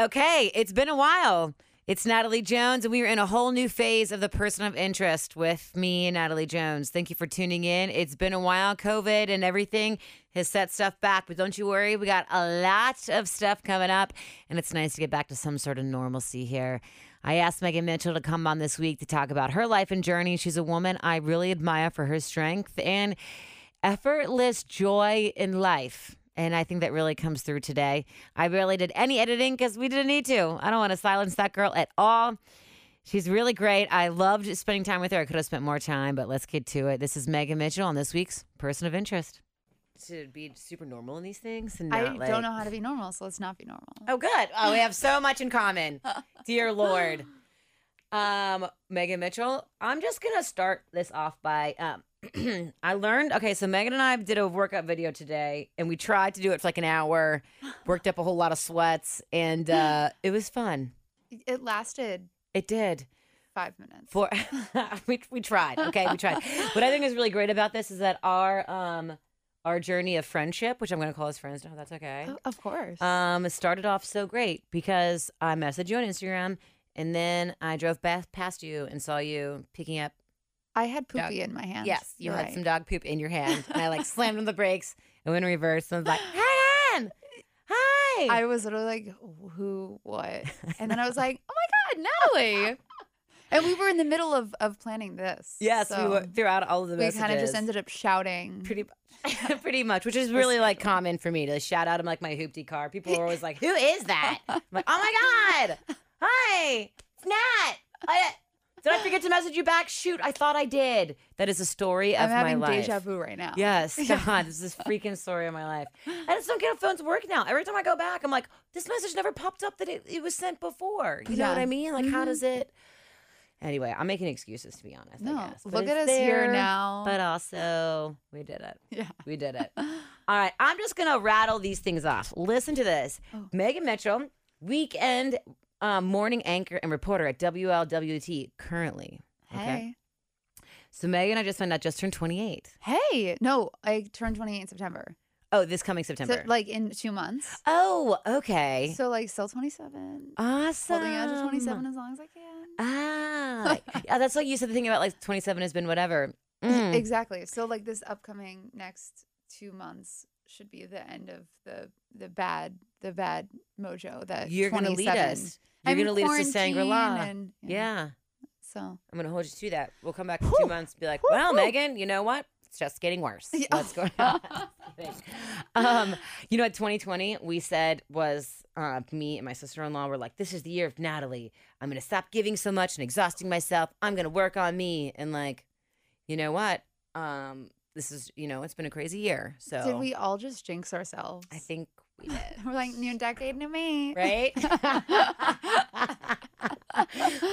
Okay, it's been a while. It's Natalie Jones, and we are in a whole new phase of the person of interest with me and Natalie Jones. Thank you for tuning in. It's been a while. COVID and everything has set stuff back, but don't you worry. We got a lot of stuff coming up, and it's nice to get back to some sort of normalcy here. I asked Megan Mitchell to come on this week to talk about her life and journey. She's a woman I really admire for her strength and effortless joy in life. And I think that really comes through today. I barely did any editing because we didn't need to. I don't want to silence that girl at all. She's really great. I loved spending time with her. I could have spent more time, but let's get to it. This is Megan Mitchell on this week's Person of Interest. To be super normal in these things and I not like, don't know how to be normal, so let's not be normal. Oh, good. Oh, we have so much in common. Dear Lord. Um, Megan Mitchell, I'm just gonna start this off by um I learned okay, so Megan and I did a workout video today and we tried to do it for like an hour, worked up a whole lot of sweats, and uh it was fun. It lasted It did. five minutes. For we we tried. Okay, we tried. what I think is really great about this is that our um our journey of friendship, which I'm gonna call us friends now, that's okay. Oh, of course. Um, it started off so great because I messaged you on Instagram, and then I drove past you and saw you picking up. I had dog- poopy in my hand. Yes, you You're had right. some dog poop in your hand, and I like slammed on the brakes and went in reverse, and I was like, "Hi, Ann! Hi!" I was literally like, who, what? And then I was like, oh my God, Natalie. and we were in the middle of, of planning this. yes, we were throughout all of the We kind of just ended up shouting. pretty, pretty much, which is really like common for me to shout out. I'm like my hoopty car. People are always like, "Who is that?" I'm like, "Oh my god, hi, it's Nat." I, did I forget to message you back? Shoot, I thought I did. That is a story of I'm having my life. deja vu right now. Yes, God, this is a freaking story of my life. I just don't get how phones work now. Every time I go back, I'm like, this message never popped up that it, it was sent before. You know what I mean? Like, how does mm-hmm. it? Anyway, I'm making excuses to be honest. I No, guess. But look at it's us here there, now. But also, we did it. Yeah. We did it. All right, I'm just gonna rattle these things off. Listen to this. Oh. Megan Mitchell, weekend um, morning anchor and reporter at WLWT currently. Okay. Hey. So Megan, I just found out just turned 28. Hey. No, I turned 28 in September. Oh, this coming So, September. like in two months. oh, okay. So, like, still 27. awesome. Holding on to 27 as long as I can. Ah, yeah, that's like you said. The thing about like 27 has been whatever. Mm. Exactly. So, like, this upcoming next two months should be the end of the the bad the bad mojo that You're gonna lead us. You're I'm gonna lead us to Shangri La. quarantine and- Yeah. So I'm gonna hold you to that. We'll come back in two months and be like, well. Megan, you know what? It's just getting worse. What's going on? um, you know at 2020 we said was uh, me and my sister-in-law were like, this is the year of Natalie. I'm gonna stop giving so much and exhausting myself. I'm gonna work on me. And like, you know what? Um, this is, you know, it's been a crazy year. So did we all just jinx ourselves? I think we did. We're like new decade, new me. right?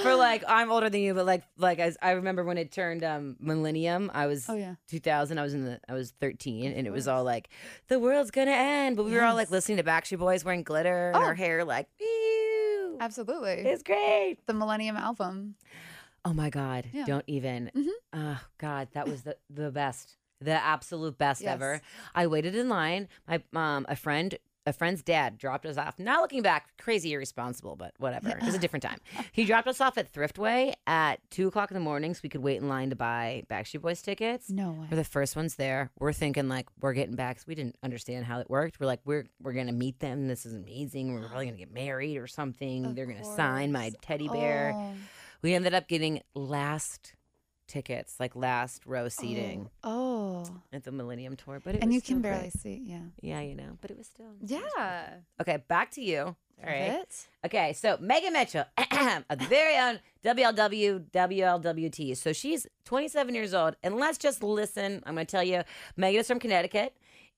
For like, I'm older than you, but like, like as I remember when it turned um millennium, I was Oh yeah. 2000. I was in the, I was 13, and it was all like, the world's gonna end. But we were all like listening to Backstreet Boys, wearing glitter, and Oh. our hair like, ew, Absolutely. it's great. the Millennium album. Oh my god, Yeah. don't even. Mhm. Oh god, that was the the best, the absolute best ever. I waited in line. My um, a friend, a friend's dad dropped us off. Now looking back, crazy irresponsible, but whatever. It was a different time. He dropped us off at Thriftway at two o'clock in the morning, so we could wait in line to buy Backstreet Boys tickets. No way. We're the first ones there. We're thinking like we're getting back. 'cause we didn't understand how it worked. We're like we're we're gonna meet them. This is amazing. We're probably gonna get married or something. Of They're gonna sign my teddy bear. Oh, We ended up getting last tickets, like last row seating oh, oh. at the Millennium Tour. But it And you can barely great. see. Yeah. yeah, you know, but it was still it was Yeah. Okay, back to you. All right. Okay, so Megan Mitchell, the very own WLW WLWT. So she's 27 years old, and let's just listen. I'm going to tell you, Megan is from Connecticut.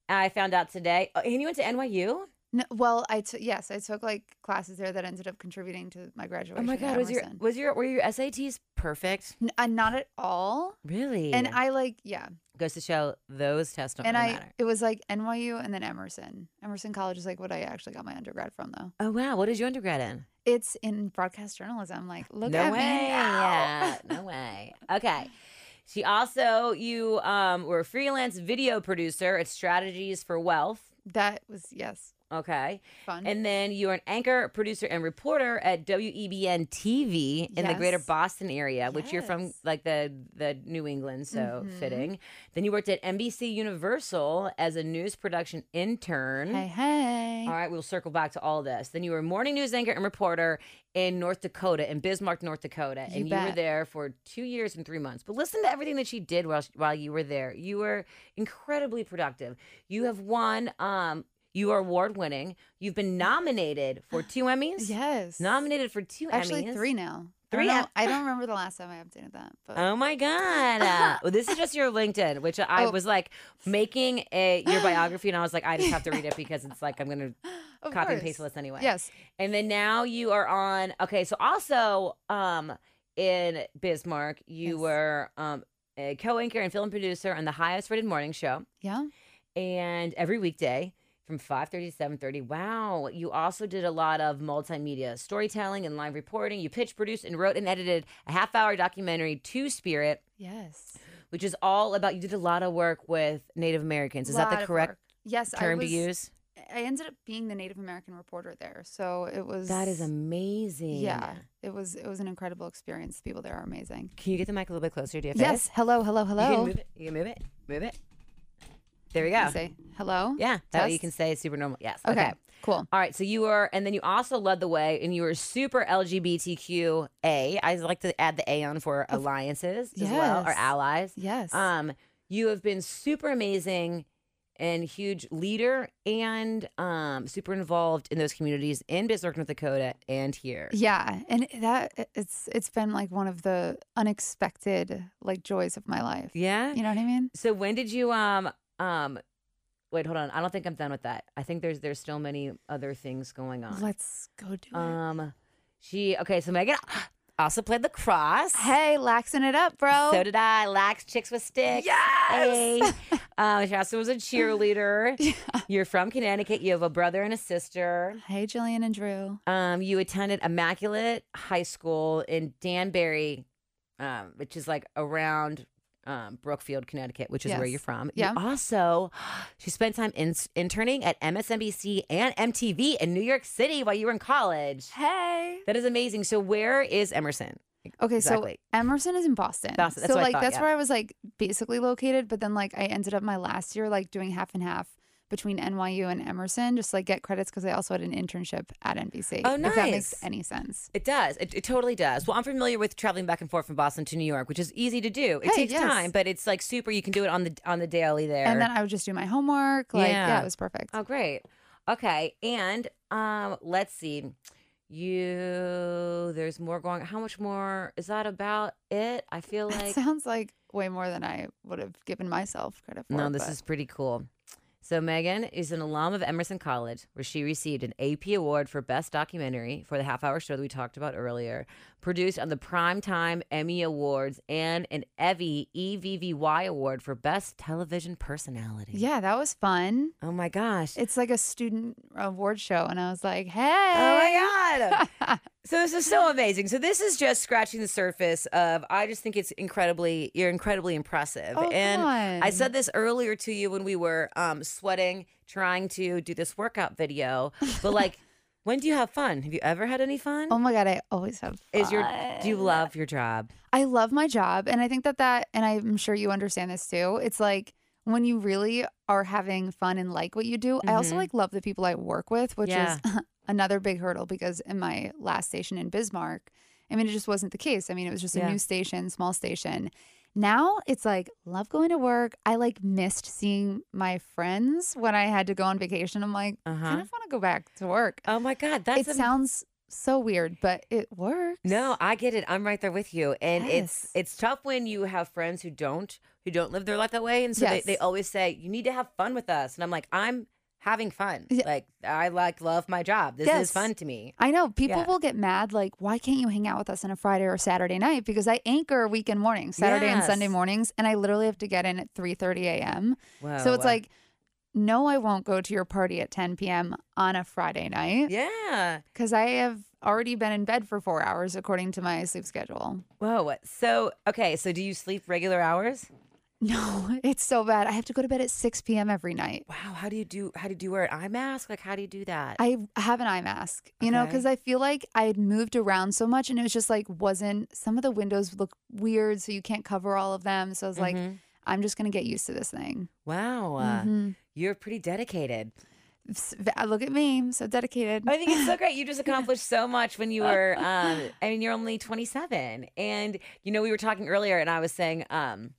I found out today. Oh, and you went to NYU? No, well, I took yes, I took like classes there that ended up contributing to my graduation. Oh my God, was your Emerson. was your were your SATs perfect? N- uh, not at all. Really? And I like yeah, goes to show those tests don't and really I matter. it was like NYU and then Emerson. Emerson College is like what I actually got my undergrad from though. Oh wow, what is your undergrad in? It's in broadcast journalism. Like look no at way. me Yeah, no way. Okay. She also you um were a freelance video producer at Strategies for Wealth. That was yes. Okay. Fun. And then you're an anchor, producer, and reporter at WEBN TV in the greater Boston area, which you're from Yes. like the the New England, so Mhm. fitting. Then you worked at NBC Universal as a news production intern. hey, hey. All right, we'll circle back to all this. Then you were a morning news anchor and reporter in North Dakota, in Bismarck, North Dakota, You and you were bet. there for two years and three months. But listen to everything that she did while while you were there. You were incredibly productive. You have won. Um, you are award winning. You've been nominated for two Emmys. Yes. Nominated for two Actually, Emmys. three now. Three I don't, know, I don't remember the last time I updated that, but Oh my god! Uh, well, this is just your LinkedIn, which I Oh. was like making a your biography, and I was like, I just have to read it because it's like I'm gonna of copy and course. paste this anyway. Yes. And then now you are on. Okay, so also um in Bismarck, you Yes. were um a co-anchor and film producer on the highest rated morning show, Yeah. and every weekday from 5:30 to 7:30. Wow, you also did a lot of multimedia storytelling and live reporting. You pitched, produced, and wrote and edited a half-hour documentary, Two Spirit, Yes. which is all about. You did a lot of work with Native Americans. Is that the correct. Yes, I term was, to use? I ended up being the Native American reporter there, so it was. That is amazing. Yeah, it was. It was an incredible experience. The people there are amazing. Can you get the mic a little bit closer to your face? Yes. Hello. Hello. hello You can move it. You can move it. Move it. There we You go. Say hello. Yeah, that way you can say super normal. Yes. Okay. Okay. Cool. All right. So you were, and then you also led the way, and you were super LGBTQA. I like to add the A on for alliances as well, or allies. Yes. Um, you have been super amazing and huge leader and um super involved in those communities in Bismarck, North Dakota, and here. Yeah, and that it's it's been like one of the unexpected like joys of my life. Yeah. You know what I mean? So when did you um um wait, hold on. I don't think I'm done with that. I think there's there's still many other things going on. Let's go do it. Um she okay, so Megan also played lacrosse. Hey, laxing it up, bro. So did I. Lax chicks with sticks. Yes! Hey. um, she also was a cheerleader. You're from Connecticut. You have a brother and a sister. hey, Jillian and Drew. Um, you attended Immaculate High School in Danbury, um, which is like around um, Brookfield, Connecticut, which is where you're from. Yeah. You also, she spent time in, interning at MSNBC and MTV in New York City while you were in college. Hey. That is amazing. So where is Emerson? Okay, Exactly. so Emerson is in Boston. Boston, that's so what I like thought, that's yeah. where I was like basically located, but then like I ended up my last year like doing half and half between NYU and Emerson, just like get credits because I also had an internship at NBC. Oh, nice. If that makes any sense. It does. It, it totally does. Well, I'm familiar with traveling back and forth from Boston to New York, which is easy to do. It Hey, takes yes. time, but it's like super. You can do it on the on the daily there. And then I would just do my homework. Like, yeah, Yeah. it was perfect. Oh, great. Okay, and um, let's see. You there's more going. How much more is that about it? I feel That like sounds like way more than I would have given myself credit for. no. This but- is pretty cool. So Megan is an alum of Emerson College, where she received an AP award for best documentary for the half-hour show that we talked about earlier, produced on the Primetime Emmy Awards, and an Evie EVVY award for best television personality. Yeah, that was fun. Oh my gosh. It's like a student award show, and I was like, "Hey, Oh my god. so this is so amazing. So this is just scratching the surface of I just think it's incredibly you're incredibly impressive. Oh, and I said this earlier to you when we were um sweating trying to do this workout video. But like when do you have fun? Have you ever had any fun? Oh my god, I always have. Fun. is your do you love your job? I love my job, and I think that that, and I'm sure you understand this too. It's like when you really are having fun and like what you do. I also Mhm. like love the people I work with, which Yeah. is another big hurdle because in my last station in Bismarck, I mean, it just wasn't the case. I mean, it was just a Yeah. new station, small station. Now it's like love going to work. I like missed seeing my friends when I had to go on vacation. I'm like, Uh-huh. kind of want to go back to work. Oh my god, that's it am- sounds so weird, but it works. No, I get it. I'm right there with you. And it's it's tough when you have friends who don't who don't live their life that way. And so Yes. they, they always say, You need to have fun with us. And I'm like, I'm having fun. Yeah. Like I like love my job. This Yes. is fun to me. I know people Yeah. will get mad, like, why can't you hang out with us on a Friday or Saturday night? Because I anchor weekend mornings, Saturday and Sunday mornings, and I literally have to get in at three thirty a.m. Wow. So it's like, no, I won't go to your party at ten p.m. on a Friday night Yeah. because I have already been in bed for four hours according to my sleep schedule. Whoa. So okay, so do you sleep regular hours? No, it's so bad. I have to go to bed at 6 p.m. every night. Wow, how do you do? How do you wear an eye mask? Like, how do you do that? I have an eye mask, you know, Okay. because I feel like I had moved around so much and it was just like, wasn't some of the windows look weird, so you can't cover all of them. So I was like, Mhm. I'm just going to get used to this thing. wow, uh, Mhm. you're pretty dedicated. S- v- Look at me, I'm so dedicated. I think it's so great. You just accomplished so much when you were. Um, I mean, you're only 27, and you know we were talking earlier, and I was saying, um,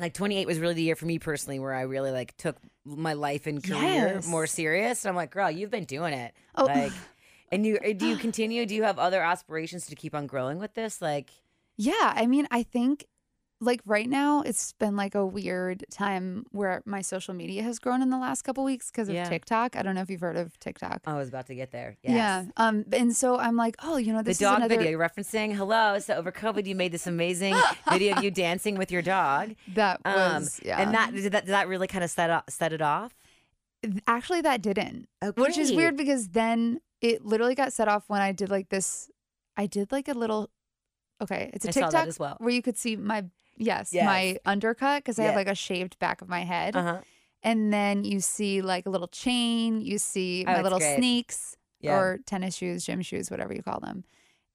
like 28 was really the year for me personally where I really like took my life and career Yes. more serious. And I'm like, girl, you've been doing it. Oh. Like, and you eh, do you continue? Do you have other aspirations to keep on growing with this? Like, Yeah, I mean, I think like right now it's been like a weird time where my social media has grown in the last couple weeks because of Yeah. TikTok. I don't know if you've heard of TikTok. I was about to get there. Yes. Yeah. Um and so I'm like, oh, you know, The this dog is another video you're referencing. Hello. So over COVID, you made this amazing video of you dancing with your dog. that Um, was yeah. And that did that did that really kind of set up, set it off? actually that didn't. Oh, Which is weird because then it literally got set off when I did like this I did like a little okay, it's a I TikTok as well. where you could see my yes, Yes. my undercut because I have Yeah. like a shaved back of my head. Uh huh. And then you see like a little chain, you see Oh, my it's little great. sneaks Yeah. or tennis shoes, gym shoes, whatever you call them.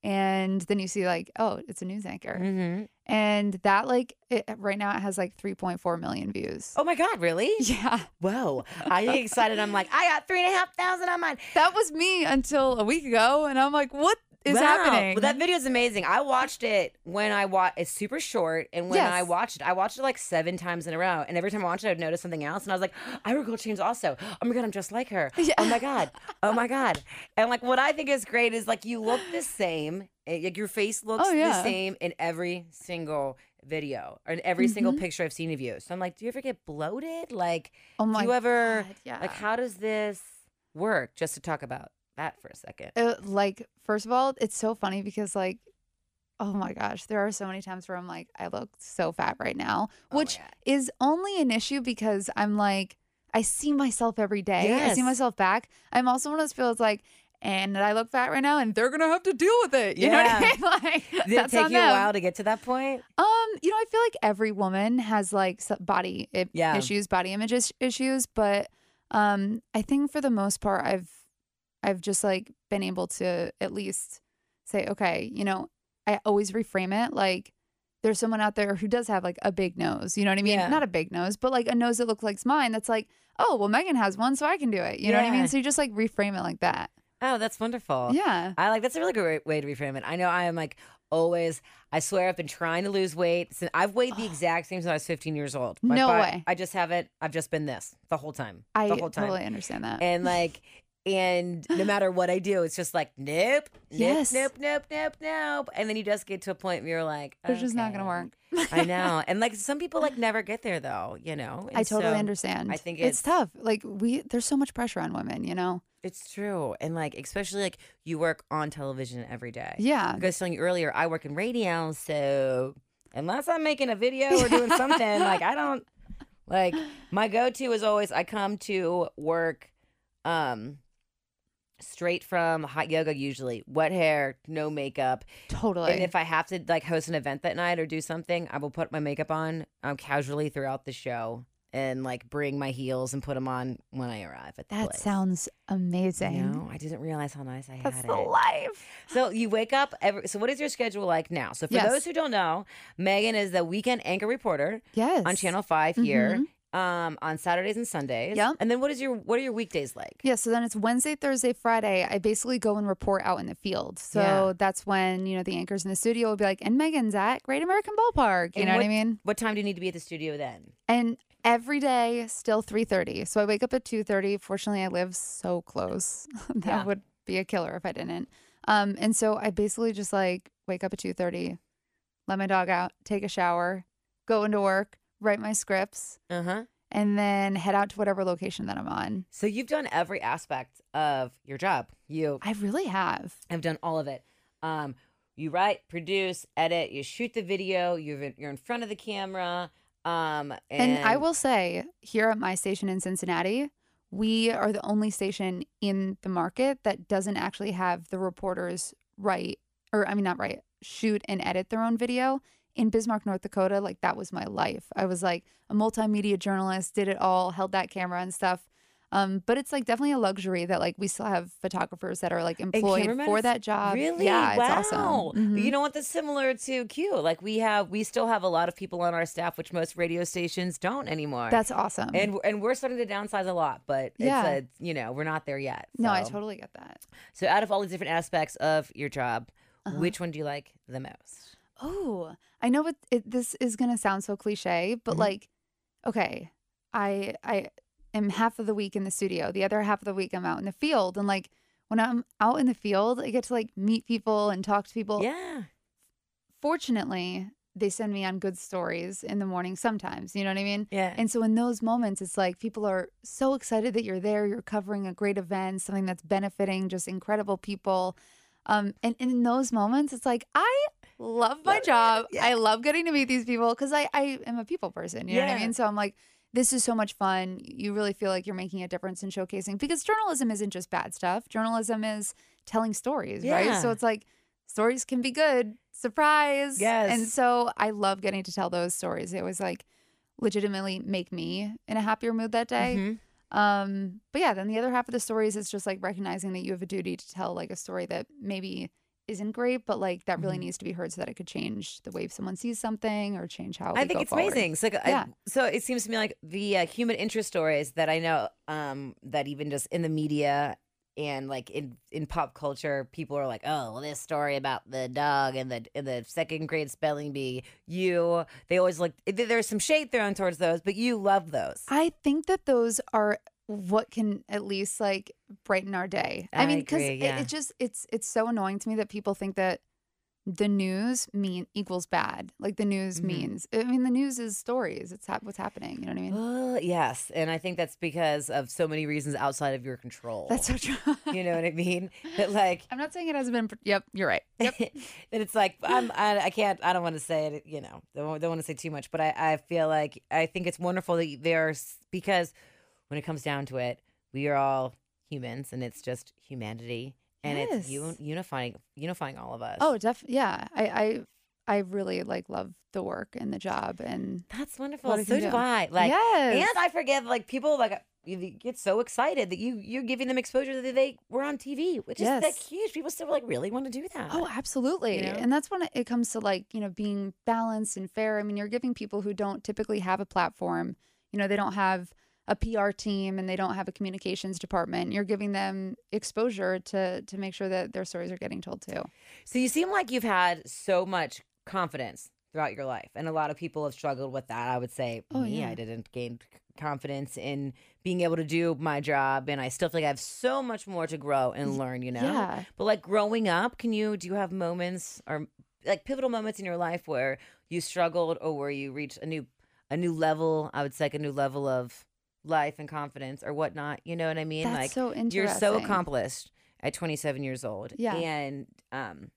And then you see like, oh, it's a news anchor. hmm And that like it, right now it has like 3.4 million views. Oh my God! Really? Yeah. Whoa! I get excited. I'm like, I got three and a half thousand on mine. That was me until a week ago. And I'm like, what is Wow. happening? Well, that video is amazing. I watched it when I watched. It's super short, and when I watched it, I watched it like seven times in a row. And every time I watched it, I'd notice something else, and I was like, I wear gold chains also. Oh my god, I'm just like her. Yeah. Oh my god. Oh my god. And like, what I think is great is like you look the same. eh, Like your face looks Oh, the same in every single video or in every single Mhm. picture I've seen of you. So I'm like, do you ever get bloated? Like, oh my do you ever God, yeah. like how does this work? Just to talk about that for a second. Uh, like first of all it's so funny because like oh my gosh there are so many times where i'm like i look so fat right now Oh which is only an issue because i'm like i see myself every day i see myself back i'm also one of those people that's like and i look fat right now and they're gonna have to deal with it you know what i Yeah. mean like Did it take you a while to get to that point? um you know i feel like every woman has like body Yeah. issues body image issues but um i think for the most part i've i've just like been able to at least say okay you know i always reframe it like there's someone out there who does have like a big nose you know what i mean Yeah. not a big nose but like a nose that looks like mine that's like oh well megan has one so i can do it you know what i mean so you just like reframe it like that Oh, that's wonderful. yeah I like that's a really great way to reframe it. I know I am like always. I swear I've been trying to lose weight. Since I've weighed the exact same since I was 15 years old. My No bod- way. I just haven't. I've just been this the whole time. i the whole time. totally understand that And like, and no matter what I do, it's just like nope, nope, Yes. nope, nope, nope, nope. And then you just get to a point where you're like, it's just not gonna work I know. And like some people like never get there though. You know. I totally so- understand. I think it's, it's- tough. Like we, there's so much pressure on women. You know. It's true. And like, especially like you work on television every day. Yeah. Like I was telling you earlier, I work in radio. So unless I'm making a video or doing something, like I don't, like my go to is always I come to work um straight from hot yoga usually wet hair no makeup Totally. and if i have to like host an event that night or do something i will put my makeup on um, casually throughout the show and like bring my heels and put them on when i arrive at the that place. sounds amazing. no i didn't realize how nice i That's had the it life. so you wake up every so what is your schedule like now so for Yes. those who don't know megan is the weekend anchor reporter Yes. on channel 5 here Mhm. Um on saturdays and sundays Yep. and then what is your what are your weekdays like Yeah, so then it's Wednesday, Thursday, Friday. I basically go and report out in the field. So Yeah. that's when, you know, the anchors in the studio will be like, and Megan's at Great American Ballpark. You And know what, what- I mean? what time do you need to be at the studio then And every day, still 3.30. So I wake up at 2.30. Fortunately, I live so close. that Yeah. would be a killer if I didn't. Um, and so I basically just like wake up at 2.30, let my dog out, take a shower, go into work, write my scripts, uh-huh and then head out to whatever location that I'm on. so you've done every aspect of your job you I really have. I've done all of it um you write produce edit you shoot the video you're in, you're in front of the camera um and, And, I will say, here at my station in Cincinnati, we are the only station in the market that doesn't actually have the reporters write, or I mean, not write, shoot and edit their own video in Bismarck, North Dakota, like that was my life. I was like a multimedia journalist, did it all, held that camera and stuff. Um, but it's like definitely a luxury that like we still have photographers that are like employed for that job. Really? Yeah, it's wow. awesome. Mhm. You know what? That's similar to Q. Like we have, we still have a lot of people on our staff, which most radio stations don't anymore. That's awesome. and and we're starting to downsize a lot, but Yeah. it's a, you know we're not there yet. no, I totally get that. So out of all the different aspects of your job, Uh-huh. which one do you like the most? Oh, I know what it, this is going to sound so cliche, but Mhm. like, okay, I I am half of the week in the studio, the other half of the week I'm out in the field, and like when I'm out in the field, I get to like meet people and talk to people. yeah. Fortunately, they send me on good stories in the morning sometimes. You know what I mean? Yeah. And so in those moments, it's like people are so excited that you're there. You're covering a great event, something that's benefiting just incredible people. Um, and, and in those moments, it's like I love my job. Yeah. I love getting to meet these people because I, I am a people person. You know what I mean? So I'm like, this is so much fun. You really feel like you're making a difference in showcasing because journalism isn't just bad stuff. Journalism is telling stories, right? So it's like stories can be good, surprise. Yes. And so I love getting to tell those stories. It was like legitimately make me in a happier mood that day. Mhm. Um, but yeah, then the other half of the stories is just like recognizing that you have a duty to tell like a story that maybe isn't great, but like that really Mhm. needs to be heard so that it could change the way someone sees something or change how I think it's forward. amazing. So, I- Yeah. so it seems to me like the uh, human interest stories that I know um, that even just in the media and like in in pop culture, people are like, "Oh, well, this story about the dog and the and the second grade spelling bee." You, they always like there's some shade thrown towards those, but you love those. I think that those are what can at least like brighten our day. I, I mean, because agree, it, it just it's it's so annoying to me that people think that the news mean equals bad. Like the news Mhm. means. I mean, the news is stories. It's hap- what's happening. You know what I mean? Well, yes, and I think that's because of so many reasons outside of your control. That's so true. you know what I mean. That like I'm not saying it hasn't been. Yep, you're right. Yep. that it's like I'm, I, I can't I don't want to say it you know don't, don't want to say too much but I, I feel like I think it's wonderful that there's because when it comes down to it we are all humans and it's just humanity and it's Yes. un- unifying unifying all of us Oh, def yeah. I I I really like love the work and the job and that's wonderful so do. I like yes. and I forget like people like uh, you get so excited that you you're giving them exposure that they were on TV which is like huge people still like really want to do that Oh, absolutely. know? And that's when it comes to like, you know, being balanced and fair. I mean, you're giving people who don't typically have a platform, you know, they don't have a PR team and they don't have a communications department. You're giving them exposure to to make sure that their stories are getting told too. So you seem like you've had so much confidence throughout your life, and a lot of people have struggled with that. I would say Oh, me, yeah. I didn't gain confidence in being able to do my job, and I still feel like I have so much more to grow and learn. You know, Yeah. but like growing up, can you do you have moments or like pivotal moments in your life where you struggled or where you reached a new a new level? I would say like a new level of life and confidence or whatnot. You know what I mean? That's like so interesting. you're so accomplished at 27 years old. Yeah. And um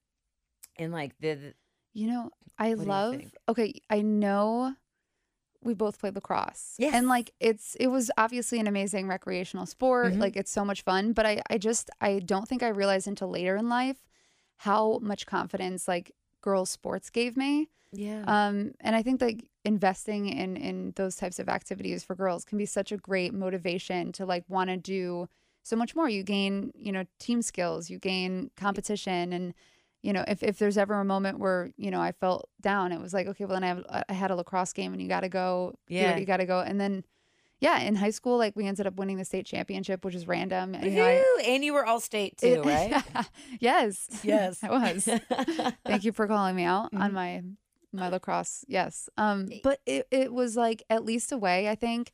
and like the, the- You know, I What do you love. Okay, I know we both played lacrosse. Yes. And like it's it was obviously an amazing recreational sport. Mhm. Like it's so much fun, but I I just I don't think I realized until later in life how much confidence like girls sports gave me. Yeah. Um and I think like investing in in those types of activities for girls can be such a great motivation to like want to do so much more. You gain, you know, team skills, you gain competition and you know, if, if there's ever a moment where, you know, I felt down, it was like, okay, well then I have I had a lacrosse game and you got to go Yeah. you got to go. And then yeah, in high school like we ended up winning the state championship, which is random. And, you know, I- and you were all state too, it- right? yes. Yes. I was. Thank you for calling me out on Mhm. my my lacrosse. Yes. Um but it, it was like at least a way I think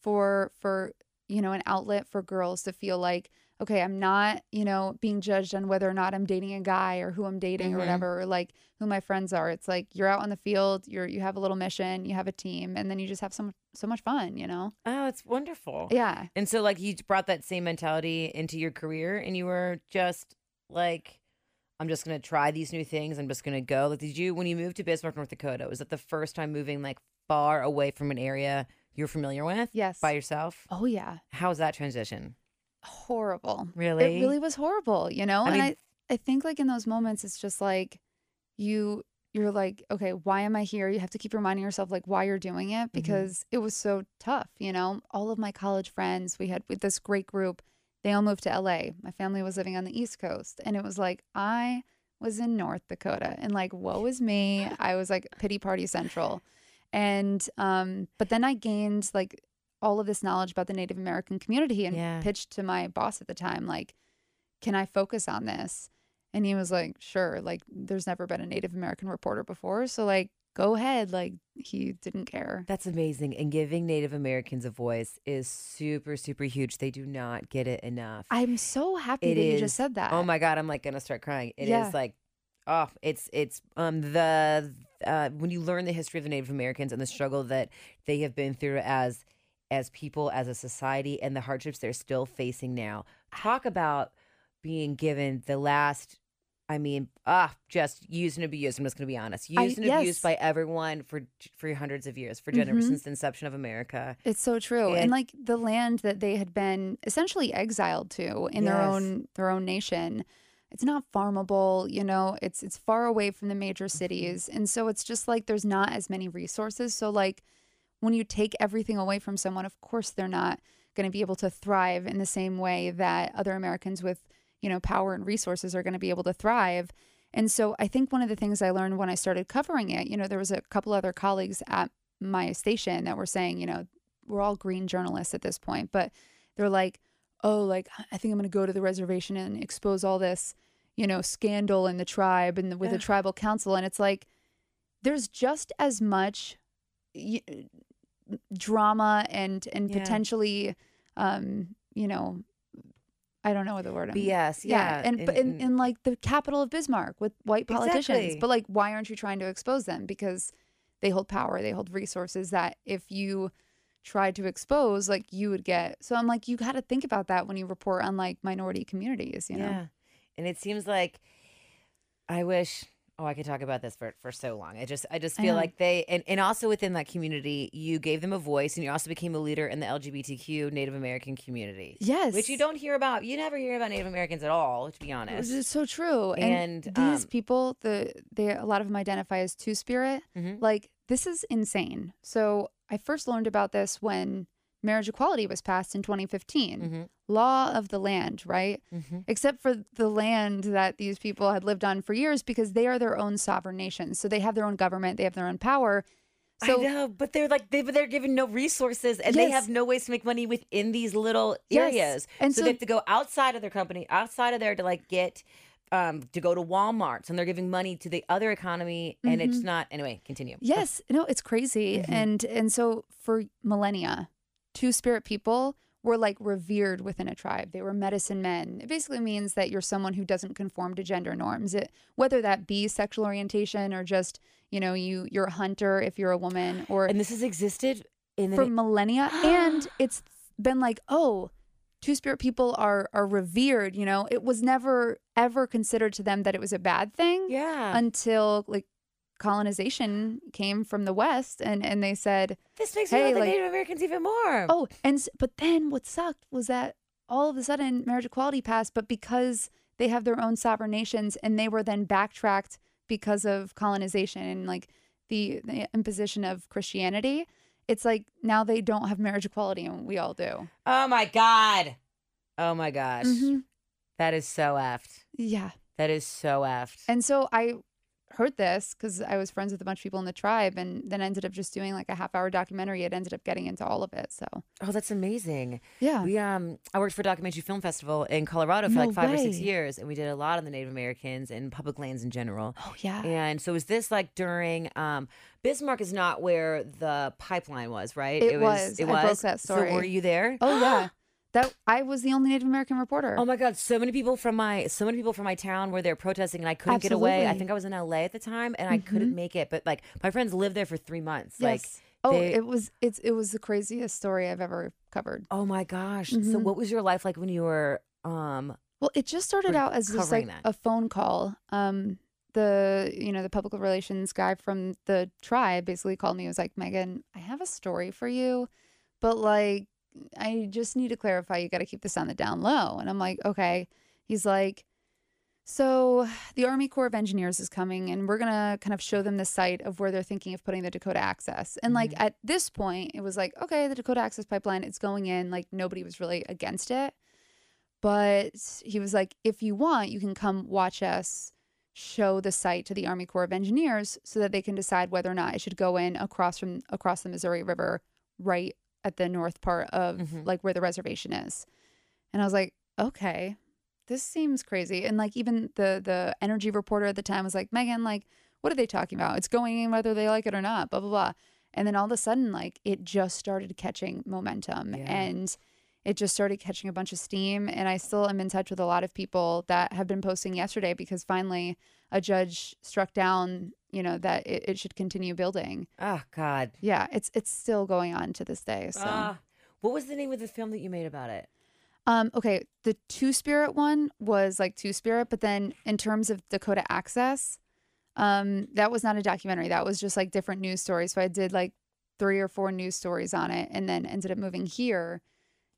for for you know an outlet for girls to feel like okay, I'm not, you know, being judged on whether or not I'm dating a guy or who I'm dating Mhm. or whatever or like who my friends are. It's like you're out on the field, you're you have a little mission, you have a team and then you just have so much, so much fun, you know. oh, it's wonderful. Yeah. And so like you brought that same mentality into your career and you were just like I'm just gonna try these new things. I'm just gonna go. Like, did you when you moved to Bismarck, North Dakota? Was that the first time moving like far away from an area you're familiar with Yes. by yourself? Oh yeah. How was that transition? Horrible. Really? It really was horrible, you know? I and mean- I, I think like in those moments, it's just like you you're like, okay, why am I here? You have to keep reminding yourself like why you're doing it mm-hmm. because it was so tough. You know, all of my college friends, we had with this great group, they all moved to LA. My family was living on the East Coast. And it was like, I was in North Dakota and like, woe is me. I was like pity party central. And, um, but then I gained like all of this knowledge about the Native American community and Yeah. pitched to my boss at the time, like, can I focus on this? And he was like, sure. Like, there's never been a Native American reporter before. So, like, go ahead. Like, he didn't care. That's amazing. And giving Native Americans a voice is super, super huge. They do not get it enough. I'm so happy It that you just said that. Oh my god, I'm like gonna start crying. It is Yeah. like, oh, it's it's um the uh when you learn the history of the Native Americans and the struggle that they have been through as as people, as a society, and the hardships they're still facing now. Talk about being given the last. I mean, ah, just used and abused. I'm just going to be honest. I- Used and yes. abused by everyone for for hundreds of years, for Mhm. generations since the inception of America. It's so true. And, And- like the land that they had been essentially exiled to in their own their own nation. It's not farmable, you know, it's it's far away from the major Mm-hmm. cities. And so it's just like there's not as many resources. So like when you take everything away from someone, of course they're not going to be able to thrive in the same way that other Americans with, you know, power and resources are going to be able to thrive. And so I think one of the things I learned when I started covering it, you know, there was a couple other colleagues at my station that were saying, you know, we're all green journalists at this point, but they're like, oh, like I think I'm going to go to the reservation and expose all this, you know, scandal in the tribe and the, with the tribal council, and it's like there's just as much y- drama and and Yeah. potentially, um, you know, I don't know what the word. I'm- BS, yeah, and but in, in like the capital of Bismarck with white politicians, Exactly. but like why aren't you trying to expose them? Because they hold power, they hold resources that if you tried to expose, like you would get. So I'm like, you got to think about that when you report on like minority communities. You know, Yeah. And it seems like I wish oh I could talk about this for, for so long. I just I just feel know. like they and, and also within that community you gave them a voice and you also became a leader in the LGBTQ Native American community. yes, Which you don't hear about. You never hear about Native Americans at all, to be honest. It's so true. And, And, these um, people, the they a lot of them identify as two spirit. Mhm. Like this is insane. So I first learned about this when marriage equality was passed in 2015. Mhm. Law of the land, right? Mhm. Except for the land that these people had lived on for years because they are their own sovereign nations. So they have their own government, they have their own power. So I know, but they're like they, they're given no resources and they have no ways to make money within these little Yes. areas. And so, so- they have to go outside of their company, outside of there to like get um to go to Walmart's and they're giving money to the other economy and it's not anyway, continue. Yes, no, it's crazy. Mm-hmm. And and so for millennia, two spirit people were like revered within a tribe. They were medicine men. It basically means that you're someone who doesn't conform to gender norms. It, whether that be sexual orientation or just, you know, you you're a hunter if you're a woman or And this has existed in the for millennia and it's been like, oh, two spirit people are are revered, you know. It was never ever considered to them that it was a bad thing Yeah. until like colonization came from the west and and they said this makes hey, me love like- the Native Americans even more. oh and but then what sucked was that all of a sudden marriage equality passed but because they have their own sovereign nations and they were then backtracked because of colonization and like the, the imposition of christianity it's like now they don't have marriage equality and we all do Oh my god. Oh my gosh. Mhm. That is so effed. yeah That is so effed. and so i heard this because i was friends with a bunch of people in the tribe and then ended up just doing like a half hour documentary it ended up getting into all of it so oh, that's amazing. yeah We um I worked for a documentary film festival in Colorado for No like five or six years and we did a lot on the Native Americans and public lands in general. oh yeah And so was this like during um Bismarck is not where the pipeline was, right? It was. It I was. broke that So story. were you there? Oh yeah. That I was the only Native American reporter. Oh my God! So many people from my so many people from my town were there protesting, and I couldn't get away. I think I was in LA at the time, and I couldn't make it. But like my friends lived there for three months. Like, yes. oh, they- it was it's it was the craziest story I've ever covered. oh my gosh! So Mhm. what was your life like when you were um? Well, it just started out as just like that. a phone call. Um the you know the public relations guy from the tribe basically called me. He was like, Megan, I have a story for you, but like I just need to clarify. You got to keep this on the down low. And I'm like, okay. He's like, So the Army Corps of Engineers is coming, and we're gonna kind of show them the site of where they're thinking of putting the Dakota Access. And like Mm-hmm. at this point, it was like, okay, the Dakota Access pipeline, it's going in. Like nobody was really against it, but he was like, if you want, you can come watch us show the site to the Army Corps of Engineers so that they can decide whether or not it should go in across from across the Missouri River, right at the north part of Mhm. like where the reservation is. And I was like, okay, this seems crazy. And like even the the energy reporter at the time was like, Megan, like, what are they talking about? It's going in whether they like it or not, blah blah blah. And then all of a sudden, like it just started catching momentum Yeah. and it just started catching a bunch of steam. And I still am in touch with a lot of people that have been posting yesterday because finally a judge struck down, you know, that it, it should continue building. Oh God. Yeah, it's it's still going on to this day. So Ah. what was the name of the film that you made about it? Um, okay, the Two Spirit one was like Two Spirit, but then in terms of Dakota Access, um, that was not a documentary. That was just like different news stories. So I did like three or four news stories on it, and then ended up moving here,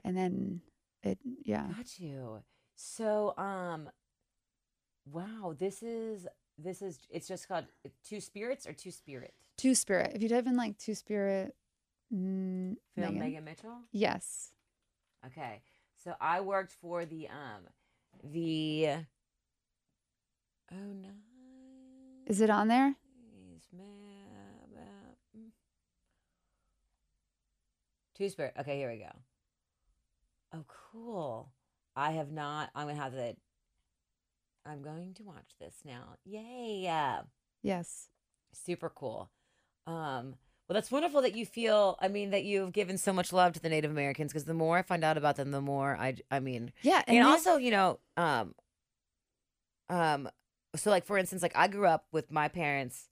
and then it, yeah, Got you. So, um, wow, this is this is it's just called two spirits or two spirit. Two Spirit. If you type in like Two Spirit, mm, Film Megan. Megan Mitchell. yes, Okay, so I worked for the um the oh no. is it on there? Two spirit. Okay, here we go. Oh, cool. I have not. I'm gonna have to. I'm going to watch this now. Yay! Uh, Yes, super cool. Um, well, that's wonderful that you feel. I mean, that you've given so much love to the Native Americans because the more I find out about them, the more I. I mean, yeah, and, they- also you know um um so like for instance like i grew up with my parents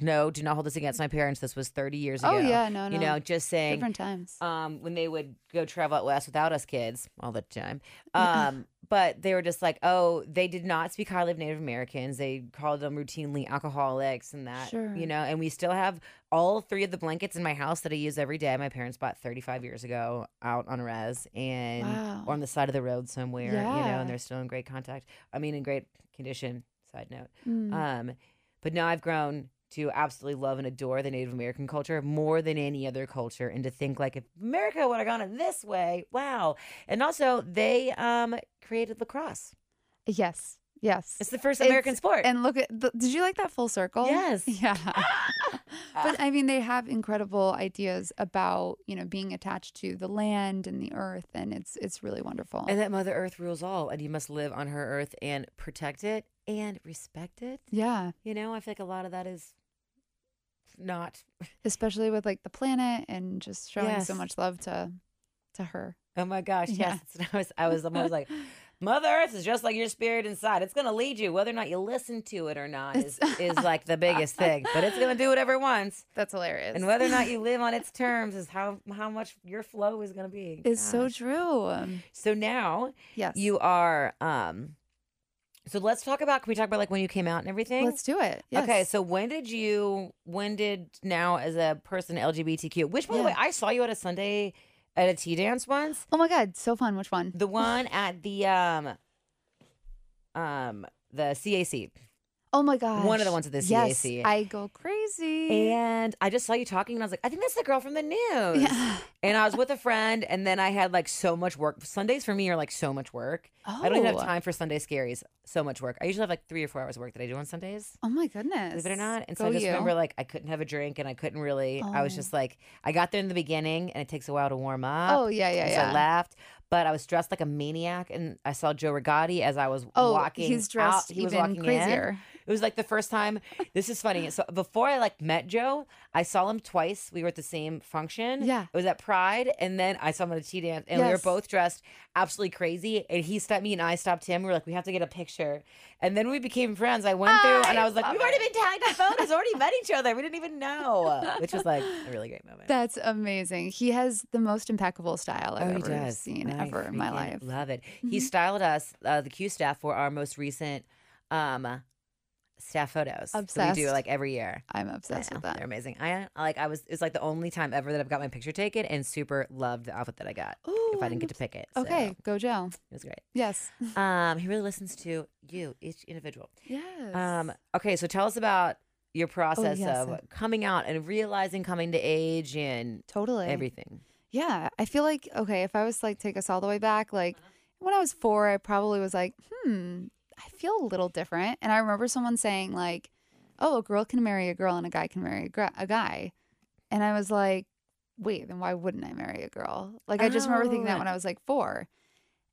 no do not hold this against my parents this was 30 years ago oh yeah, no, no, you know just saying different times. um when they would go travel out west without us kids all the time um but they were just like oh they did not speak highly of native americans they called them routinely alcoholics and that Sure. you know and we still have all three of the blankets in my house that i use every day my parents bought 35 years ago out on a res and Wow. on the side of the road somewhere, yeah. you know, and they're still in great contact. I mean, in great condition. Side note. Mm. Um, but now I've grown to absolutely love and adore the Native American culture more than any other culture, and to think like if America would have gone it this way, wow! And also, they um created lacrosse. yes, yes. It's the first It's- American sport. And look at the, did you like that full circle? Yes. Yeah. Ah. but I mean they have incredible ideas about, you know, being attached to the land and the earth and it's it's really wonderful. and that Mother Earth rules all, and you must live on her earth and protect it and respect it. yeah, You know, I feel like a lot of that is not especially with like the planet and just showing Yes. so much love to to her. Oh my gosh, Yeah. yes. I was I was was like, Mother Earth is just like your spirit inside. It's gonna lead you, whether or not you listen to it or not is is like the biggest thing. But it's gonna do whatever it wants. That's hilarious. And whether or not you live on its terms is how how much your flow is gonna be. It's so true. So now yes. you are um so let's talk about can we talk about like when you came out and everything? Let's do it. Yes. Okay, so when did you when did now as a person LGBTQ, which by the Yeah. way, I saw you at a Sunday at a tea dance once. Oh my god, so fun. Which one? The one at the um um the CAC. Oh my god. One of the ones at the Yes, CAC. I go crazy. And I just saw you talking and I was like, I think that's the girl from the news. yeah. And I was with a friend and then I had like so much work. Sundays for me are like so much work. Oh. I don't even have Oh. time for Sunday scaries. So much work. I usually have like three or four hours of work that I do on Sundays. Oh my goodness. Believe it or not. And so Go I just you. remember like I couldn't have a drink and I couldn't really oh. I was Oh. just like I got there in the beginning and it takes a while to warm up. Oh yeah, yeah, yeah. so I laughed, but I was dressed like a maniac, and I saw Joe Rigotti as I was Oh, walking. he's dressed out. He was walking in. crazier. It was like the first time. This is funny. So before I like met Joe, I saw him twice. We were at the same function. Yeah. it was at Pride, and then I saw him at a tea dance, and we were both dressed absolutely crazy. And he stopped me, and I stopped him. We were like, we have to get a picture, and then we became friends. I went through, and I I was like, we've already been tagged on photos, already met each other. We didn't even know, which was like a really great moment. That's amazing. He has the most impeccable style I've Oh, ever seen I ever in my life. Love it. He Mhm. styled us, uh, the Q staff, for our most recent um, staff photos. that we Obsessed. do like every year. I'm obsessed with that. They're amazing. I I like. I was. It's like the only time ever that I've got my picture taken, and super loved the outfit that I got. Ooh, if I didn't get to pick it, so Okay, go Joe. it was great. Yes. Um, he really listens to you, each individual. Yes. Um, okay, so tell us about your process yes. of coming out and realizing coming to age and totally. everything. Yeah, I feel like okay, if I was like take us all the way back, like when I was 4, I probably was like, "Hmm, I feel a little different." And I remember someone saying like, "Oh, a girl can marry a girl and a guy can marry a, gr- a guy." And I was like, "Wait, then why wouldn't I marry a girl?" Like I just remember thinking that Oh. when I was like 4.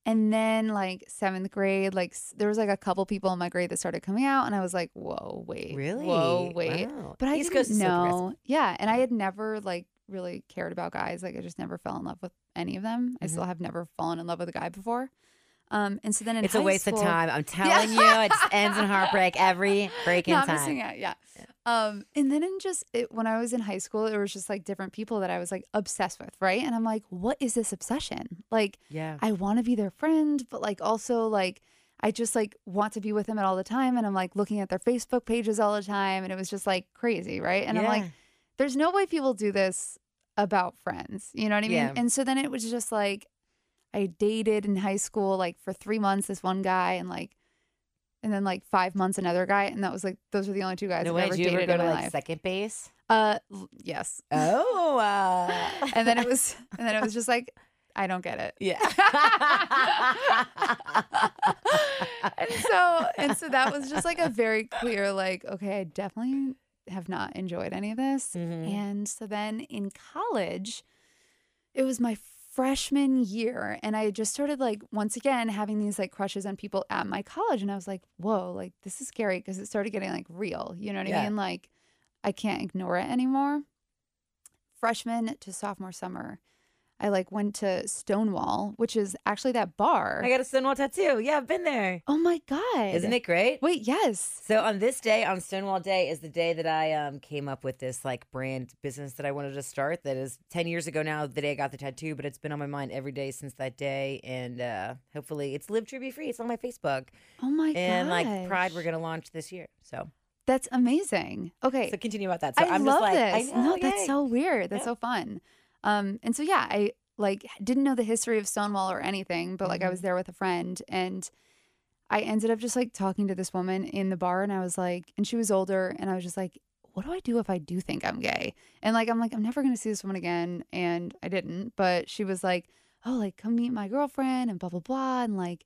And then like 7th grade, like s- there was like a couple people in my grade that started coming out and I was like, "Whoa, wait. Really? Whoa, wait." Wow. But I East didn't is so progressive. know. yeah, and I had never like really cared about guys. Like I just never fell in love with any of them. I Mm-hmm. still have never fallen in love with a guy before. Um, and so then in It's a waste of time. I'm telling you, it just ends in heartbreak every freaking Not time. missing out, yeah. Um, and then in just it, when I was in high school, it was just like different people that I was like obsessed with, right? And I'm like, what is this obsession? Like, Yeah. I want to be their friend, but like also like I just like want to be with them at all the time, and I'm like looking at their Facebook pages all the time, and it was just like crazy, right? And I'm like, there's no way people do this about friends. You know what I mean? Yeah. And so then it was just like I dated in high school like for three months this one guy and like and then like five months another guy and that was like those were the only two guys no I've way. ever Did you ever dated go in to my like life. second base? Uh yes. Oh. Uh, And then it was and then it was just like I don't get it. yeah. and so and so that was just like a very clear like okay i definitely have not enjoyed any of this. Mhm. and so then in college it was my freshman year and i just started like once again having these like crushes on people at my college and i was like whoa like this is scary because it started getting like real you know what i mean? Like i can't ignore it anymore. Freshman to sophomore summer i like went to stonewall which is actually that bar I got a Stonewall tattoo. Yeah, I've been there. Oh my god! Isn't it great? Wait, yes. So on this day, on Stonewall Day, is the day that I um came up with this like brand business that I wanted to start. That is ten years ago now, the day I got the tattoo, but it's been on my mind every day since that day, and uh hopefully it's live true be free. It's on my Facebook, Oh my god! and like Pride, we're gonna launch this year. So That's amazing. Okay, so continue about that. So I am love just like, this. I know, no, that's so weird. That's Yeah. so fun. Um, and so yeah, I like didn't know the history of Stonewall or anything, but like I Mm-hmm. was there with a friend and I ended up just like talking to this woman in the bar and I was like, and she was older and I was just like, what do I do if I do think I'm gay? And like I'm like, I'm never gonna see this woman again. And I didn't. But she was like, Oh, like come meet my girlfriend and blah blah blah. And like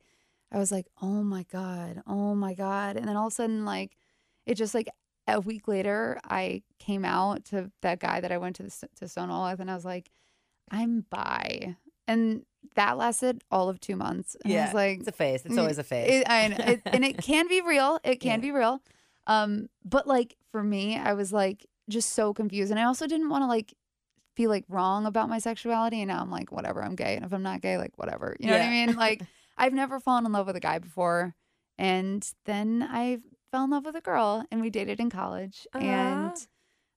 I was like, Oh my God, oh my God. And then all of a sudden, like it just like a week later, I came out to that guy that I went to the, to Stonewall with, and I was like, "I'm bi," and that lasted all of two months. And I Yeah, was like, It's a phase. It's Mm, always a phase. it, I, it, and it can be real. It can Yeah. be real. Um, but like for me, I was like just so confused, and I also didn't want to like feel like wrong about my sexuality. And now I'm like, whatever, I'm gay, and if I'm not gay, like whatever. You know what I mean? Like I've never fallen in love with a guy before, and then I fell in love with a girl, and we dated in college, and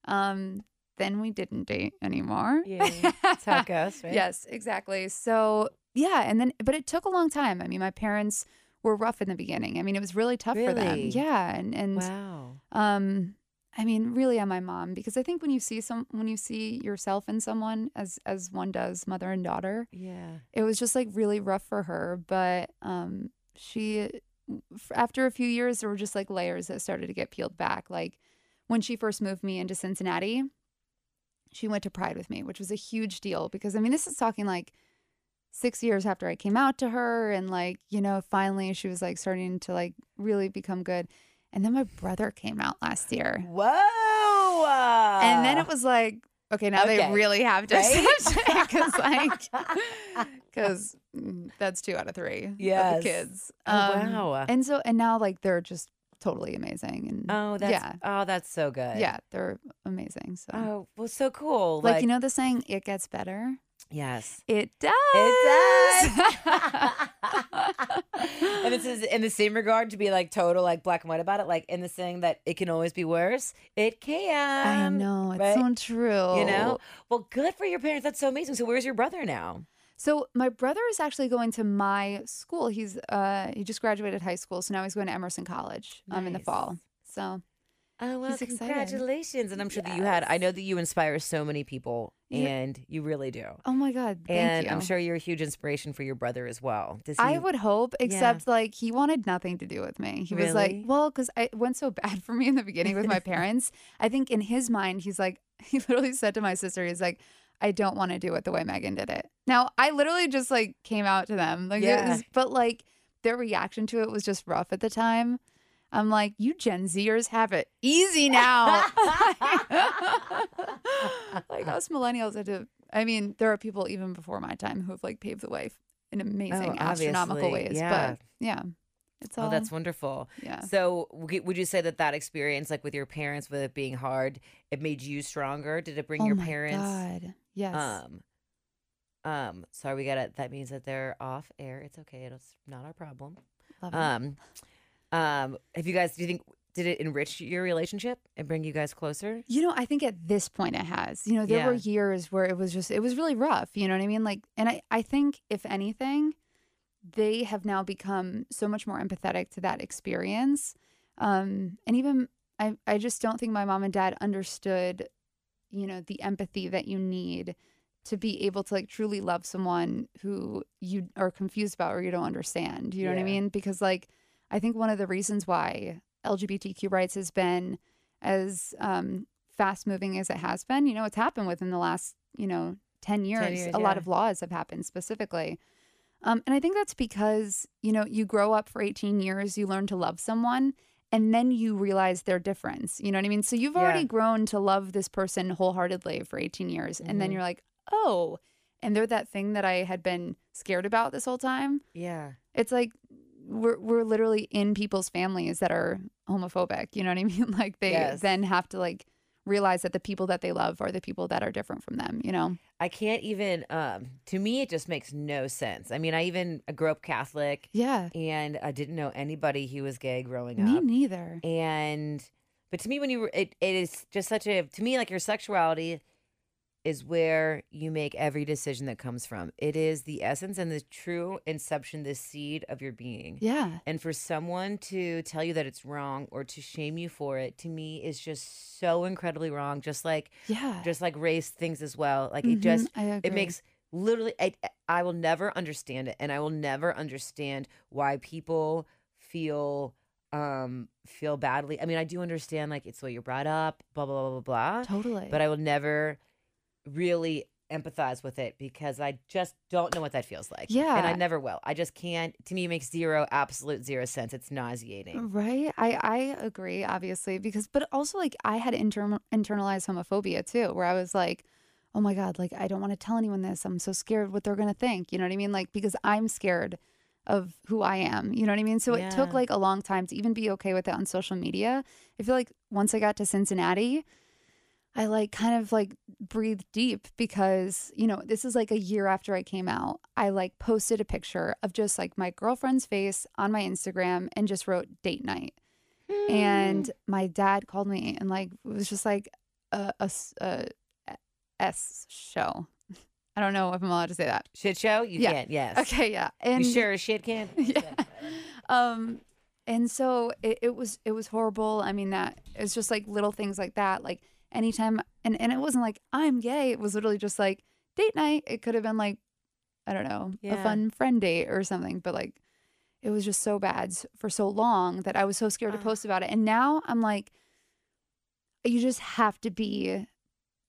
um, then we didn't date anymore. yeah, that's how it goes, right? Yes, exactly. So yeah, and then but it took a long time. I mean, my parents were rough in the beginning. I mean, it was really tough for them. Yeah, and and Wow. um, I mean, really on my mom because I think when you see some when you see yourself in someone as as one does, mother and daughter, Yeah. it was just like really rough for her. But um, she after a few years, there were just like layers that started to get peeled back. Like when she first moved me into Cincinnati, she went to Pride with me, which was a huge deal because I mean, this is talking like six years after I came out to her, and like you know, finally she was like starting to like really become good. And then my brother came out last year, Whoa. and then it was like. Okay, now Okay. they really have to Right? because like because that's two out of three Yeah, kids. Oh, Um, wow. And so and now like they're just totally amazing and Oh, that's yeah, oh, that's so good. yeah, they're amazing. So Oh, well, so cool. like, you know the saying, "It gets better." Yes. It does. It does. and this is in the same regard to be like total like black and white about it, like in the saying that it can always be worse. It can. I know it's right? so true. You know. Well, good for your parents. That's so amazing. So, where's your brother now? So my brother is actually going to my school. He's uh he just graduated high school, so now he's going to Emerson College um in the fall. So Oh well, He's excited. congratulations! And I'm sure that you had. I know that you inspire so many people, Yeah. and you really do. oh my god, thank and you. I'm sure you're a huge inspiration for your brother as well. He? I would hope, except like he wanted nothing to do with me. He was like, well, because it went so bad for me in the beginning with my parents. I think in his mind, he's like, he literally said to my sister, he's like, I don't want to do it the way Megan did it. Now, I literally just like came out to them, like, it Yeah. was, but like their reaction to it was just rough at the time. I'm like, you Gen Zers have it easy now. like us millennials had to. I mean, there are people even before my time who have like paved the way in amazing, Oh, astronomical ways. yeah. But yeah, it's all. Oh, that's wonderful. yeah. So, would you say that that experience, like with your parents, with it being hard, it made you stronger? Did it bring oh your my parents? God. Yes. Um, um. Sorry, we got it. That means that they're off air. It's okay. It's not our problem. Love it. Um. Have you guys? Do you think did it enrich your relationship and bring you guys closer? You know, I think at this point it has. You know, there were years where it was just it was really rough, you know what I mean? Like and I I think if anything, they have now become so much more empathetic to that experience. Um and even I I just don't think my mom and dad understood, you know, the empathy that you need to be able to like truly love someone who you are confused about or you don't understand. You know what I mean? Because like I think one of the reasons why LGBTQ rights has been as um, fast moving as it has been. You know, it's happened within the last, you know, 10 years. years, a lot of laws have happened specifically. Um, and I think that's because, you know, you grow up for 18 years, you learn to love someone, and then you realize their difference. You know what I mean? So you've already Yeah. grown to love this person wholeheartedly for 18 years. And then Mhm. you're like, oh, and they're that thing that I had been scared about this whole time. Yeah. It's like we're we're literally in people's families that are homophobic. You know what I mean? Like they Yes. then have to like realize that the people that they love are the people that are different from them. You know? I can't even. Um. To me, it just makes no sense. I mean, I even I grew up Catholic, Yeah. and I didn't know anybody who was gay growing Me up. Me neither. and but to me when you were it, it is just such a to me like your sexuality is where you make every decision that comes from it is the essence and the true inception the seed of your being Yeah. and for someone to tell you that it's wrong or to shame you for it to me is just so incredibly wrong just like Yeah. just like race things as well like it Mhm, just it makes literally I, I will never understand it and i will never understand why people feel um feel badly i mean i do understand like it's the way you're brought up blah blah blah blah blah totally. but i will never really empathize with it because i just don't know what that feels like. Yeah. and i never will. I just can't to me it makes zero absolute zero sense. It's nauseating. Right. I I agree obviously because but also like I had inter- internalized homophobia too where I was like oh my god like I don't want to tell anyone this. I'm so scared what they're going to think. You know what I mean? Like because I'm scared of who I am. You know what I mean? So it took like a long time to even be okay with it on social media. I feel like once I got to Cincinnati I like kind of like breathed deep because, you know, this is like a year after I came out. I like posted a picture of just like my girlfriend's face on my Instagram and just wrote date night. And my dad called me and like it was just like a, a s- a S show. I don't know if I'm allowed to say that. shit show you Yeah. can't yes Okay, yeah. And you sure shit can yeah. Um and so it, it was it was horrible. I mean that it's just like little things like that. Like anytime and, and it wasn't like I'm gay. It was literally just like date night. It could have been like I don't know, a fun friend date or something. But like it was just so bad for so long that I was so scared to Ah. post about it. And now I'm like, you just have to be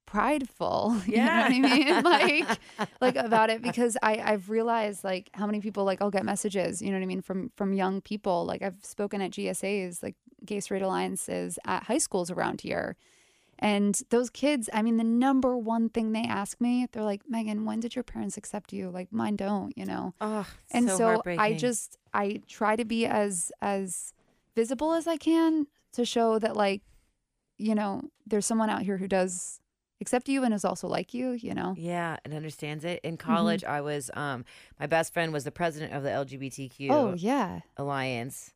prideful. You know what I mean? Like like about it because I I've realized like how many people like I'll get messages, you know what I mean, from from young people. Like I've spoken at GSAs, like Gay Straight Alliances at high schools around here. And those kids, I mean, the number one thing they ask me, they're like, Megan, when did your parents accept you? Like mine don't, you know? oh and so, so, I just I try to be as as visible as I can to show that like, you know, there's someone out here who does accept you and is also like you, you know? Yeah, and understands it. Mm-hmm. In college, I was um my best friend was the president of the LGBTQ Oh yeah. alliance,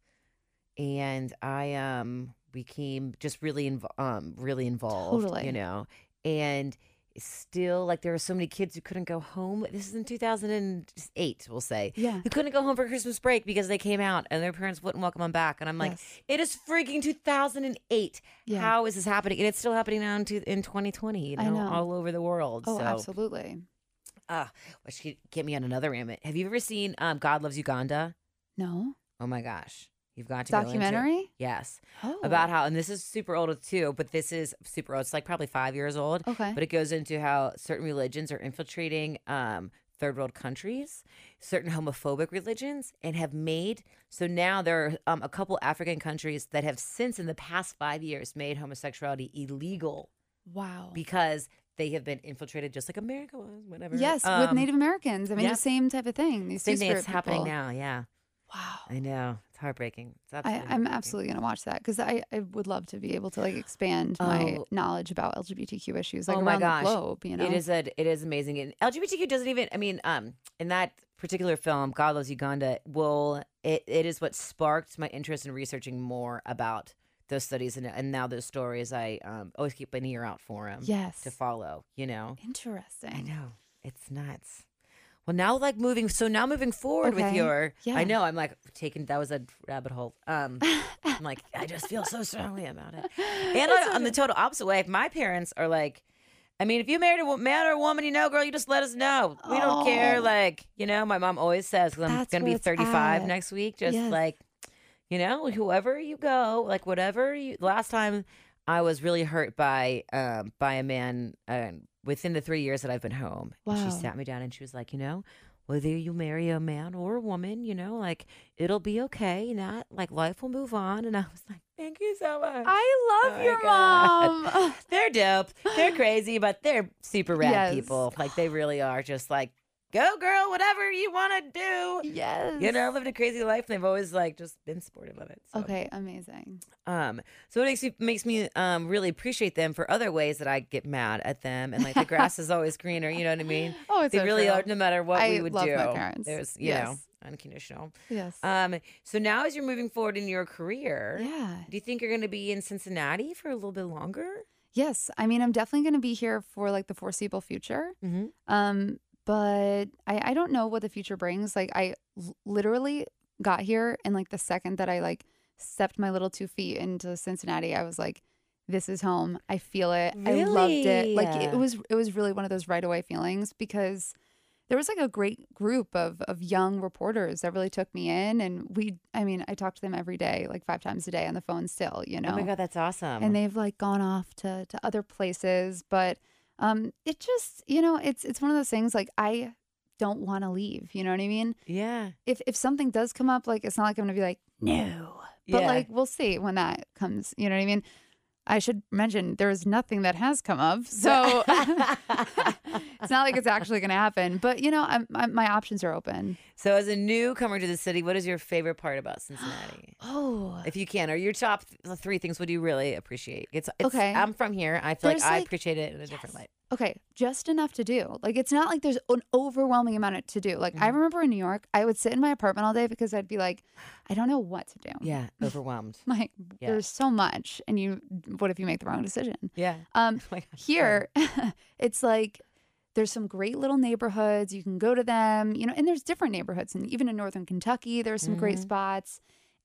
and I um became just really inv- um really involved. Totally. You know, and still like there are so many kids who couldn't go home. This is in 2008, we'll say. Yeah. Who couldn't go home for Christmas break because they came out and their parents wouldn't welcome them back. And I'm like, Yes. it is freaking 2008. Yeah. How is this happening? And it's still happening now in, in 2020, you know, I know. all over the world. Oh, so, absolutely. Ah, which could get me on another rant. Have you ever seen um, God Loves Uganda? No Oh my gosh. You've got to go into documentary. Yes. Oh, About how, and this is super old too, but this is super old. It's like probably five years old. Okay. But it goes into how certain religions are infiltrating um, third world countries, certain homophobic religions, and have made. So now there are um, a couple African countries that have since in the past five years made homosexuality illegal wow. because they have been infiltrated just like America was, whatever. Yes, with Um, Native Americans. I mean, yeah. the same type of thing. These Same two thing that's happening now. Yeah. Wow. I know. It's heartbreaking. It's I, absolutely I'm heartbreaking. absolutely going to watch that because I, I would love to be able to like expand my Oh. knowledge about LGBTQ issues like Oh my around gosh. the globe. You know, It is a it is amazing. And LGBTQ doesn't even I mean, um, in that particular film, God Loves Uganda, will it, it is what sparked my interest in researching more about those studies and, and now those stories. I um, always keep an ear out for them yes, to follow, you know. interesting. I know. It's nuts. Well, now like moving, so now moving forward with your, Yeah. I know I'm like taking that was a rabbit hole. Um, I'm like I just feel so strongly about it. And on, on the total opposite way, if my parents are like, I mean, if you married a man or a woman, you know, girl, you just let us know. We don't care. Oh. Like, you know, my mom always says, because I'm That's going to be 35 at. next week, just Yes. like, you know, whoever you go, like whatever you. Last time I was really hurt by um by a man uh, within the three years that I've been home. And Wow. she sat me down and she was like, you know, whether you marry a man or a woman, you know, like it'll be okay. Not like life will move on. And I was like, thank you so much. I love Oh your mom. they're dope. They're crazy, but they're super rad Yes. people. Like they really are just like, go girl, whatever you want to do. yes. You know, lived a crazy life. And they've always like just been supportive of it. So. Okay, amazing. Um, so it makes me makes me um really appreciate them for other ways that I get mad at them and like the grass is always greener. You know what I mean? Oh, it's They so really true. are. No matter what I we would love do, my parents. there's you know Yes. unconditional. Yes. Um, so now as you're moving forward in your career, yeah. do you think you're going to be in Cincinnati for a little bit longer? Yes. I mean, I'm definitely going to be here for like the foreseeable future. Mm-hmm. Um, but I, I don't know what the future brings. Like I l- literally got here and like the second that I like stepped my little two feet into Cincinnati, I was like, this is home. I feel it. I loved it. Like it was it was really one of those right away feelings because there was like a great group of of young reporters that really took me in and we I mean, I talk to them every day, like five times a day on the phone still, you know Oh my god, that's awesome. and they've like gone off to to other places but um it just you know it's it's one of those things like i don't want to leave you know what i mean? Yeah, if if something does come up like it's not like i'm gonna be like no but Yeah. like we'll see when that comes you know what i mean i should mention there's nothing that has come up so it's not like it's actually gonna happen but you know I'm, I'm, my options are open so as a newcomer to the city, what is your favorite part about Cincinnati? oh if you can, or your top three things, what do you really appreciate? It's, it's Okay. I'm from here. I feel There's, like I appreciate it in a different light. Okay, just enough to do. Like it's not like there's an overwhelming amount to do. Like I Mhm. remember in New York, I would sit in my apartment all day because I'd be like, I don't know what to do. Yeah, overwhelmed. Like Yeah. there's so much, and you, what if you make the wrong decision? Yeah. Um, Oh here, it's like there's some great little neighborhoods. You can go to them, you know, and there's different neighborhoods, and even in northern Kentucky, there's some great Mhm. spots,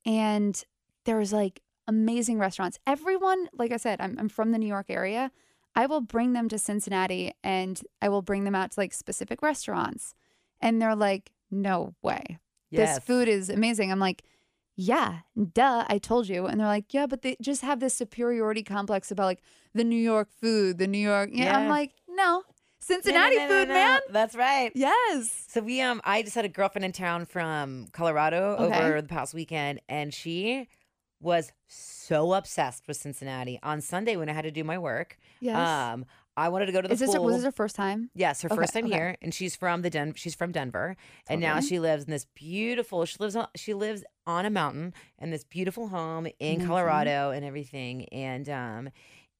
and there's like amazing restaurants. Everyone, like I said, I'm I'm from the New York area. I will bring them to Cincinnati, and I will bring them out to like specific restaurants, and they're like, "No way, Yes. this food is amazing." I'm like. Yeah, duh, I told you. And they're like, yeah, but they just have this superiority complex about like the New York food, the New York. Yeah, I'm like, no, No, no, Cincinnati no, no, food, man. That's right. Yes. So we um I just had a girlfriend in town from Colorado Okay. over the past weekend and she was so obsessed with Cincinnati. On Sunday when I had to do my work, Yes. um I wanted to go to the Is this pool. was this her first time? Yes, her Okay, first time okay. here, and she's from the Den. She's from Denver, and now she lives in this beautiful. She lives on. She lives on a mountain in this beautiful home in Amazing. Colorado and everything. And um,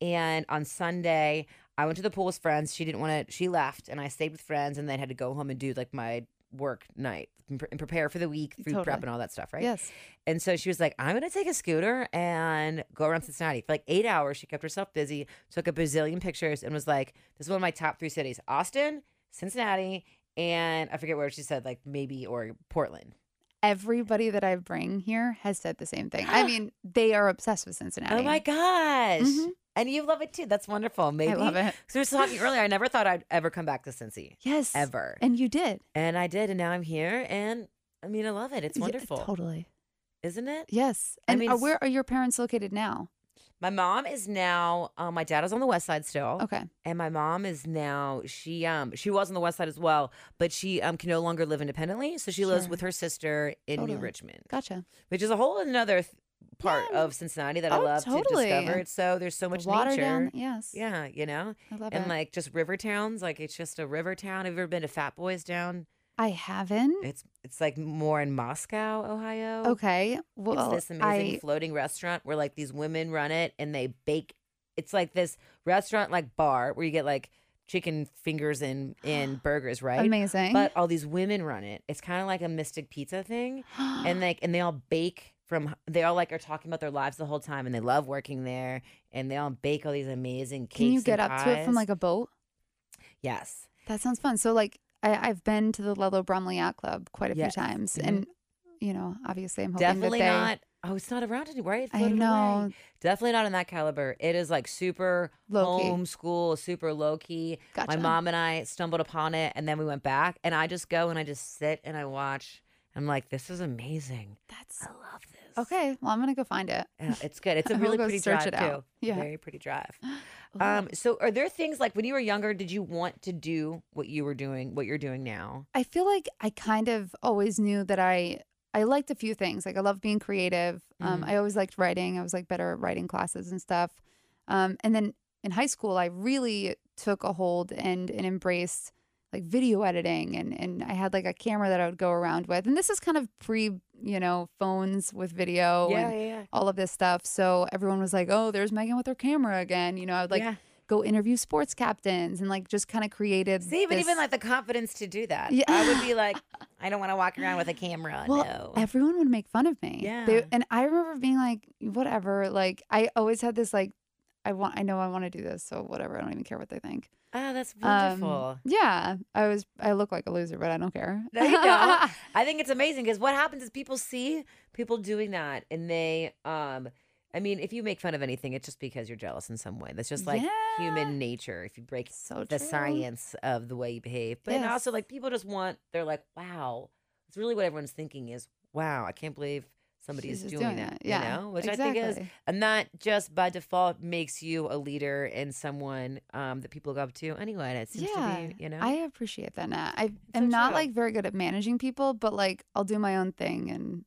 and on Sunday, I went to the pool with friends. She didn't want to. She left, and I stayed with friends, and then had to go home and do like my work night and prepare for the week, food prep, and all that stuff, right? Yes. And so she was like, I'm going to take a scooter and go around Cincinnati. For like eight hours, she kept herself busy, took a bazillion pictures, and was like, This is one of my top three cities Austin, Cincinnati, and I forget where she said, like maybe, or Portland. Everybody that I bring here has said the same thing. I mean, they are obsessed with Cincinnati. Oh my gosh. Mhm. And you love it too. That's wonderful. Maybe. I love it. So we were talking earlier. I never thought I'd ever come back to Cincy, Yes. ever. And you did. And I did. And now I'm here. And I mean, I love it. It's Yeah, wonderful. totally. Isn't it? Yes. I mean, uh, where are your parents located now? My mom is now, um, my dad is on the west side still. Okay. and my mom is now she um she was on the west side as well but she um can no longer live independently so she lives with her sister in new richmond Gotcha. which is a whole another th- part Yeah. of cincinnati that i Oh, love totally. to discover it's so there's so much the water nature down. Yes. yeah you know I love and it. like just river towns like it's just a river town have you ever been to fat boys down I haven't. it's it's like more in moscow ohio Okay. Well, it's this amazing I floating restaurant where like these women run it and they bake. It's like this restaurant like bar where you get like chicken fingers and and burgers, right? amazing. But all these women run it. It's kind of like a mystic pizza thing, and like and they all bake from. They all like are talking about their lives the whole time, and they love working there, and they all bake all these amazing cakes. can you get up to it from like a boat? yes? That sounds fun. So like I, I've been to the Lello Bromley Yacht Club quite a Yes. few times, Mhm. and you know, obviously, I'm hoping Definitely that they. not. Oh, it's not around anymore. Right? I floated away. know. Definitely not in that caliber. It is like super Low homeschool, super low key. Gotcha. My mom and I stumbled upon it, and then we went back, and I just go and I just sit and I watch. I'm like, this is amazing. That's I love this. Okay. Well, I'm gonna go find it. Yeah, it's good. It's a really go pretty search drive it out. too. Yeah. very pretty drive. Um, so are there things like when you were younger, did you want to do what you were doing, what you're doing now? I feel like I kind of always knew that I I liked a few things. Like I love being creative. Um, Mhm. I always liked writing. I was like better at writing classes and stuff. Um, and then in high school, I really took a hold and and embraced like video editing and and I had like a camera that I would go around with. And this is kind of pre, you know, phones with video and yeah, all of this stuff. So everyone was like, "Oh, there's Megan with her camera again." You know, I would like yeah. go interview sports captains and like just kind of created. See, but this- even like the confidence to do that, Yeah. I would be like, I don't want to walk around with a camera. Well, no. everyone would make fun of me. Yeah. They, and I remember being like, whatever. Like, I always had this, like, I want, I know I want to do this. So whatever. I don't even care what they think. oh, that's Um, wonderful. yeah. I was, I look like a loser, but I don't care. No, you don't. I think it's amazing because what happens is people see people doing that and they um I mean, if you make fun of anything, it's just because you're jealous in some way. That's just like Yeah. human nature. If you break so the true. science of the way you behave. But and also like people just want they're like, wow. It's really what everyone's thinking is, wow, I can't believe somebody is doing, doing that. it. Yeah, You know? Which I think is and that just by default makes you a leader and someone um that people look up to anyway. And it seems yeah. to be, you know. I appreciate that. Nat. I so am not true. like very good at managing people, but like I'll do my own thing. And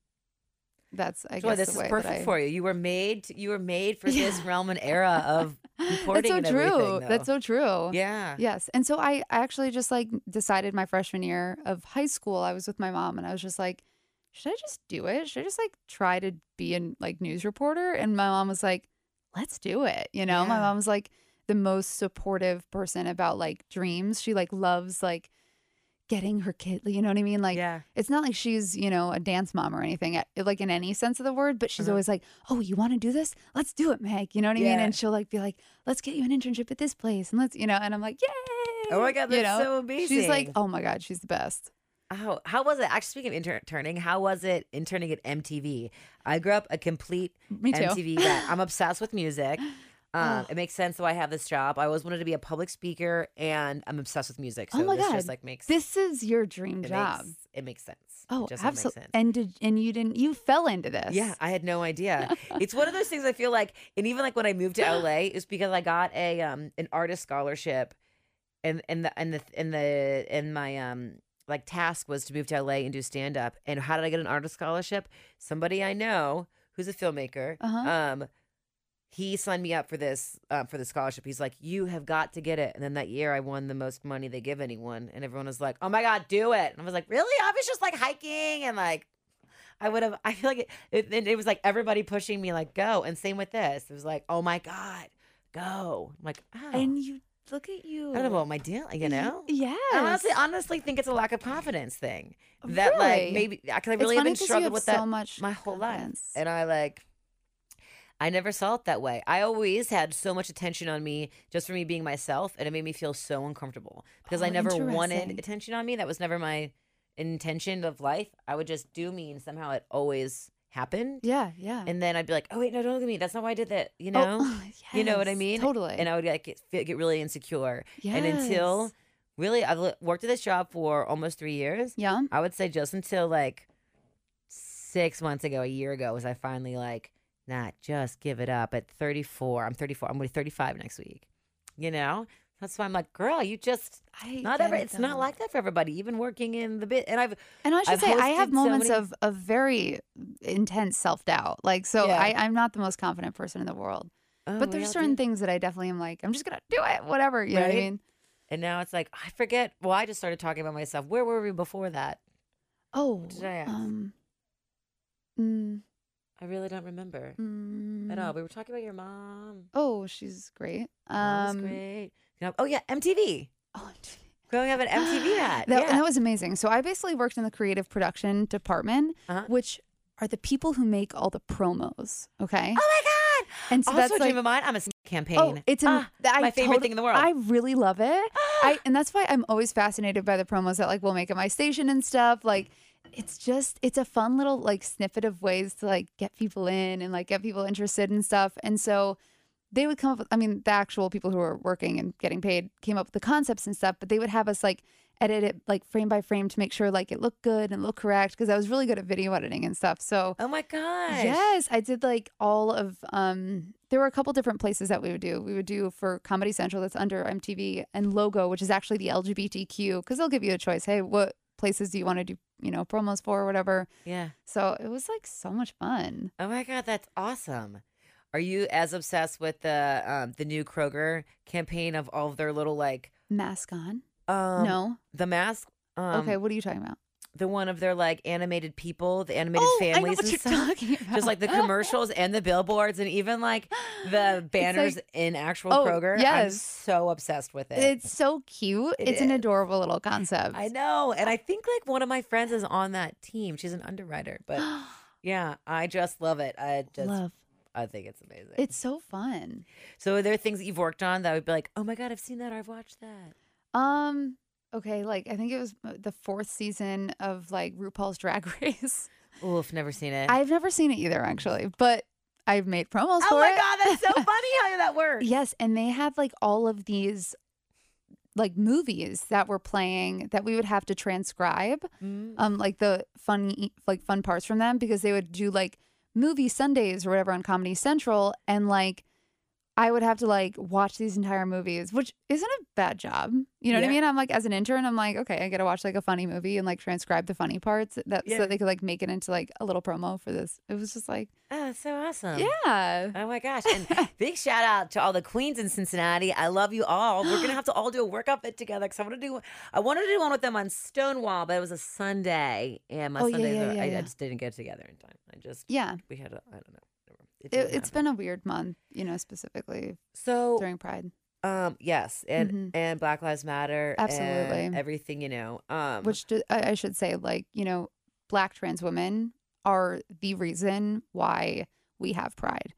that's, I Joy, guess, this the is perfect I, for you. You were made. To, you were made for this realm and era of reporting. That's so true. That's so true. yeah. Yes. And so I I actually just like decided my freshman year of high school, I was with my mom and I was just like, should I just do it? Should I just like try to be a like news reporter? And my mom was like, let's do it. You know, my Yeah. mom was like the most supportive person about like dreams. She like loves like getting her kid, you know what I mean? Like yeah. it's not like she's, you know, a dance mom or anything, like in any sense of the word, but she's Uh-huh. always like, oh, you want to do this? Let's do it, Meg. You know what I mean? And she'll like be like, let's get you an internship at this place. And let's, you know, and I'm like, yay. Oh my god, that's you know? so amazing. She's like, oh my God, she's the best. Oh, how was it? Actually, speaking of interning, how was it interning at MTV? I grew up a complete Me too. MTV. I'm obsessed with music. Um, Oh. It makes sense why I have this job. I always wanted to be a public speaker, and I'm obsessed with music. So Oh my this God. just like makes This is your dream it job. Makes, it makes sense. oh, it just makes absolutely. sense. And did and you didn't you fell into this? Yeah, I had no idea. it's one of those things I feel like, and even like when I moved to LA, it's because I got a um an artist scholarship, and and the and the and the and my um like task was to move to LA and do stand up. And how did I get an artist scholarship? Somebody I know who's a filmmaker. Uh-huh. Um, he signed me up for this uh, for the scholarship. He's like, "You have got to get it." And then that year, I won the most money they give anyone, and everyone was like, "Oh my god, do it!" And I was like, "Really?" I was just like hiking and like, I would have. I feel like it, it, it was like everybody pushing me, like, "Go!" And same with this. It was like, "Oh my god, go!" I'm like, "Oh, And you look at you. I don't know what my deal, you know. Yeah. I honestly, honestly think it's a lack of confidence thing. That like maybe because I really have funny been 'cause you struggling with so that much my whole life, and I like. I never saw it that way. I always had so much attention on me just for me being myself, and it made me feel so uncomfortable because I Oh, never wanted attention on me. That was never my intention of life. I would just do me, and somehow it always happened. Yeah, yeah. And then I'd be like, "Oh wait, no, don't look at me. That's not why I did that." You Oh, know, you know what I mean? Totally. And I would like get, get really insecure. And until really, I've worked at this job for almost three years. yeah. I would say just until like six months ago, a year ago, was I finally like, not just give it up at 34. I'm 34. I'm going to be 35 next week. You know? That's why I'm like, girl, you just I not ever. It's not like that for everybody. Even working in the bit, and I've And I should I've say I have hosted so moments many- of of very intense self doubt. Like so, Yeah. I I'm not the most confident person in the world. oh, but there's certain do. things that I definitely am like, I'm just gonna do it, whatever. You know what I mean? And now it's like I forget. Well, I just started talking about myself. Where were we before that? Oh, did I ask? um, mm, I really don't remember mm, at all. We were talking about your mom. Oh, she's great. Um, great. You know, oh yeah, MTV. oh, Growing up at MTV hat. that, yeah. that was amazing. So I basically worked in the creative production department, Uh-huh. which are the people who make all the promos. Okay, oh my god! and so also, that's a dream like of mine. I'm a campaign. Oh, it's Ah, I my favorite thing in the world. I really love it. Ah! I and that's why I'm always fascinated by the promos that like we'll make at my station and stuff. Like it's just it's a fun little like snippet of ways to like get people in and like get people interested and stuff. And so they would come up with I mean, the actual people who were working and getting paid came up with the concepts and stuff, but they would have us like edit it like frame by frame to make sure like it looked good and looked correct because I was really good at video editing and stuff. So oh my gosh! Yes, I did like all of um there were a couple different places that we would do. We would do for Comedy Central that's under MTV and Logo, which is actually the LGBTQ because they'll give you a choice. Hey, what places do you want to do, you know, promos for or whatever. Yeah. So it was like so much fun. Oh my god, that's awesome. Are you as obsessed with the um, the new Kroger campaign of all of their little like Mask on? um no. the mask? Um, okay, what are you talking about? the one of their like animated people, the animated oh, I know families what and you're stuff. talking about. Just like the commercials and the billboards and even like the banners like- in actual Oh, Kroger. I'm yes. so obsessed with it. It's so cute. It it's an adorable little concept. I know. And I think like one of my friends is on that team. She's an underwriter. But yeah, I just love it. I just Love. I think it's amazing. It's so fun. so are there things that you've worked on that would be like, oh my God, I've seen that or I've watched that? Um. Okay, like I think it was uh, the fourth season of like RuPaul's Drag Race. Oof, never seen it. I've never seen it either, actually, but I've made promos oh for it. Oh my. God, that's so funny how that works. yes, and they have like all of these like movies that were playing that we would have to transcribe, Mm. um, like the funny like fun parts from them because they would do like movie Sundays or whatever on Comedy Central, and like I would have to like watch these entire movies, which isn't a bad job. You know what I mean? I'm like as an intern, I'm like, okay, I got to watch like a funny movie and like transcribe the funny parts that Yeah. so they could like make it into like a little promo for this. It was just like, Oh, that's so awesome. yeah. Oh my gosh. And big shout out to all the queens in Cincinnati. I love you all. We're gonna have to all do a work outfit together because I want to do I wanted to do one with them on Stonewall, but it was a Sunday. And my Oh, yeah, Sundays yeah, yeah, I, I just didn't get together in time. I just Yeah. we had a I don't know. It It, happen. been a weird month, you know, specifically so during Pride, um yes, and Mhm. and Black Lives Matter. and Absolutely. everything, you know. Um which do, I, I should say, like, you know, black trans women are the reason why we have Pride.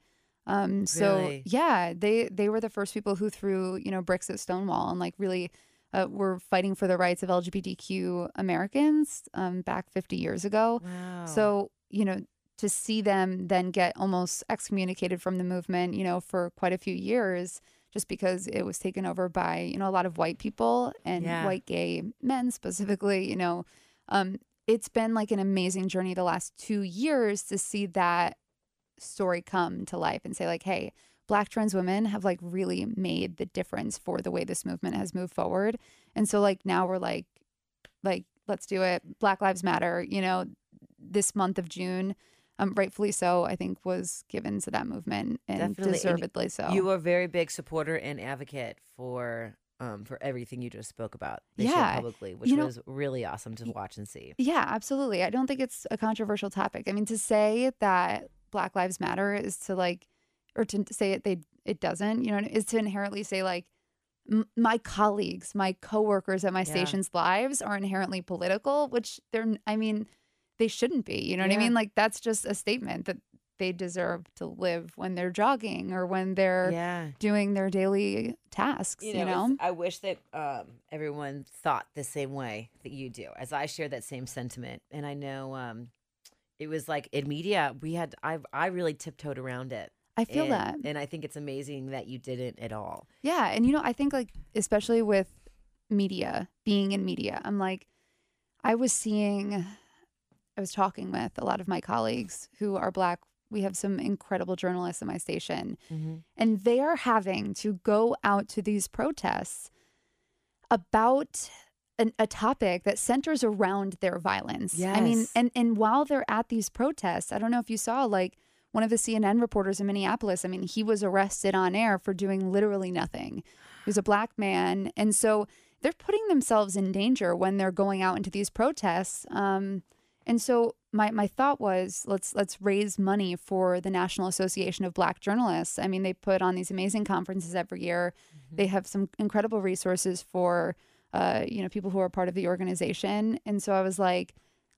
Um, so Really? yeah, they they were the first people who threw you know bricks at Stonewall and like really uh, were fighting for the rights of LGBTQ Americans um, back 50 years ago. wow. So, you know, to see them then get almost excommunicated from the movement, you know, for quite a few years, just because it was taken over by, you know, a lot of white people and Yeah. white gay men specifically, you know, um, it's been like an amazing journey the last two years to see that story come to life and say, like, hey, black trans women have like really made the difference for the way this movement has moved forward. And so like now we're like, like, let's do it. Black Lives Matter, you know, this month of June, um, rightfully so, I think was given to that movement and Definitely. And deservedly so. You were a very big supporter and advocate for um for everything you just spoke about Yeah. publicly, which You know- was really awesome to watch and see. Yeah, absolutely. I don't think it's a controversial topic. I mean, to say that Black Lives Matter is to like, or to say it they it doesn't, you know, is to inherently say like my colleagues, my coworkers at my Yeah. station's lives are inherently political, which they're, I mean, they shouldn't be. You know what I mean? Like, that's just a statement that they deserve to live when they're jogging or when they're yeah. doing their daily tasks, you know? it's- I wish that um, everyone thought the same way that you do, as I share that same sentiment. And I know um, it was like in media, we had I I really tiptoed around it. I feel and, that. and I think it's amazing that you didn't at all. Yeah. And, you know, I think, like, especially with media, being in media, I'm like, I was seeing, I was talking with a lot of my colleagues who are Black. We have some incredible journalists at my station, and they are having to go out to these protests about an, a topic that centers around their violence. I mean, and and while they're at these protests, I don't know if you saw like one of the CNN reporters in Minneapolis. I mean, he was arrested on air for doing literally nothing. He was a black man, and so they're putting themselves in danger when they're going out into these protests. Um, and so my my thought was let's let's raise money for the National Association of Black Journalists. I mean, they put on these amazing conferences every year. They have some incredible resources for uh, you know people who are part of the organization. And so I was like,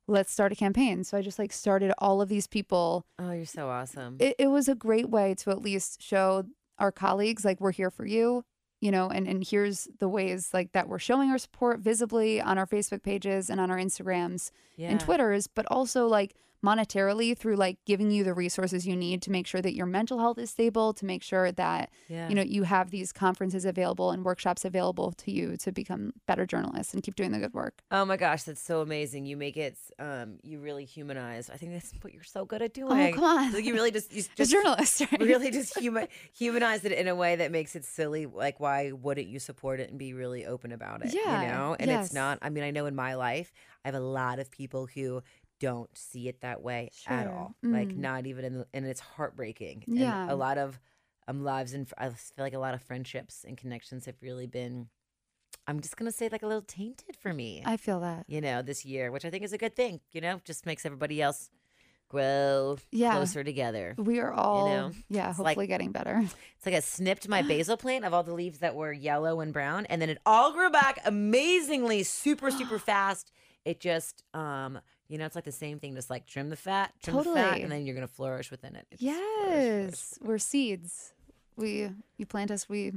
let's start a campaign. So I just like started all of these people. Oh, you're so awesome. It, it was a great way to at least show our colleagues like we're here for you you know and and here's the ways like that we're showing our support visibly on our facebook pages and on our instagrams yeah. and Twitters, but also like monetarily through like giving you the resources you need to make sure that your mental health is stable, to make sure that Yeah. you know you have these conferences available and workshops available to you to become better journalists and keep doing the good work. Oh my gosh, that's so amazing. You make it um you really humanize. I think that's what you're so good at doing. Oh, come on. Like you really just you Just journalists, right? really just human humanize it in a way that makes it silly. Like why wouldn't you support it and be really open about it? Yeah, You know? And yes. it's not I mean, I know in my life I have a lot of people who don't see it that way at Sure. all. Like Mm. not even in the, and it's heartbreaking. And Yeah. a lot of um lives and I feel like a lot of friendships and connections have really been I'm just gonna say like a little tainted for me I feel that. you know, this year, which I think is a good thing, you know, just makes everybody else grow Yeah. closer together. We are all, know, yeah, it's like- hopefully getting better. It's like I snipped my basil plant of all the leaves that were yellow and brown, and then it all grew back amazingly, super, super fast. It just, um, you know, it's like the same thing, just like trim the fat, trim the fat, and then you're gonna flourish within it. It's flourish, flourish. Yes, we're seeds. We you plant us, we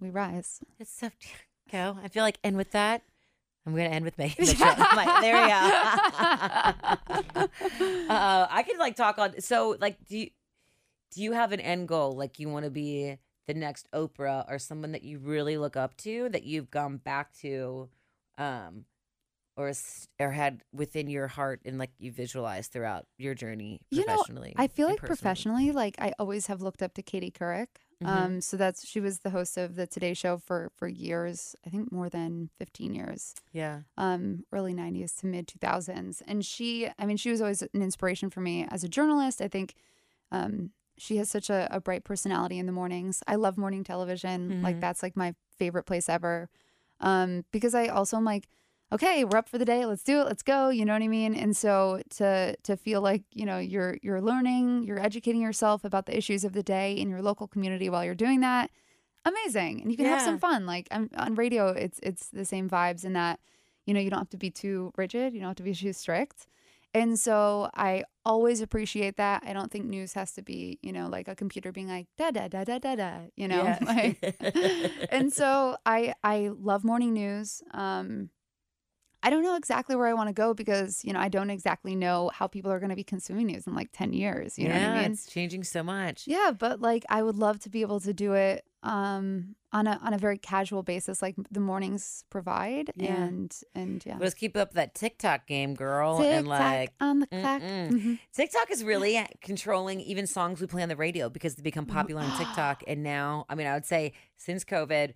we rise. It's so go. I feel like, and with that, I'm gonna end with me. The like, there we go. uh, I could like talk on. So, like, do you do you have an end goal? Like, you want to be the next Oprah or someone that you really look up to that you've gone back to, um, or or had within your heart and like you visualized throughout your journey You know. I feel like personally? professionally, like I always have looked up to Katie Couric. Mhm. Um, so that's she was the host of the Today Show for for years. I think more than fifteen years. Yeah. Um, early '90s to mid 2000s, and she, I mean, she was always an inspiration for me as a journalist. I think, um, she has such a, a bright personality in the mornings. I love morning television. Like Mhm. that's like my favorite place ever. Um, because I also am like, okay, we're up for the day. Let's do it. Let's go. You know what I mean? And so to to feel like you know you're you're learning, you're educating yourself about the issues of the day in your local community while you're doing that, amazing. And you can have some fun. Like I'm, on radio, it's it's the same vibes in that you know you don't have to be too rigid. You don't have to be too strict. And so I always appreciate that. I don't think news has to be, you know, like a computer being like da da da da da da, you know. Yeah. Like, and so I I love morning news. Um I don't know exactly where I want to go because, you know, I don't exactly know how people are going to be consuming news in like 10 years, you know yeah, what I mean? it's changing so much. Yeah, but like I would love to be able to do it um on a on a very casual basis like the mornings provide Yeah. and and yeah. Let's keep up that TikTok game, girl, and like on the clock. Mm-mm. Mhm. TikTok is really controlling even songs we play on the radio because they become popular on TikTok. And now, I mean, I would say since COVID,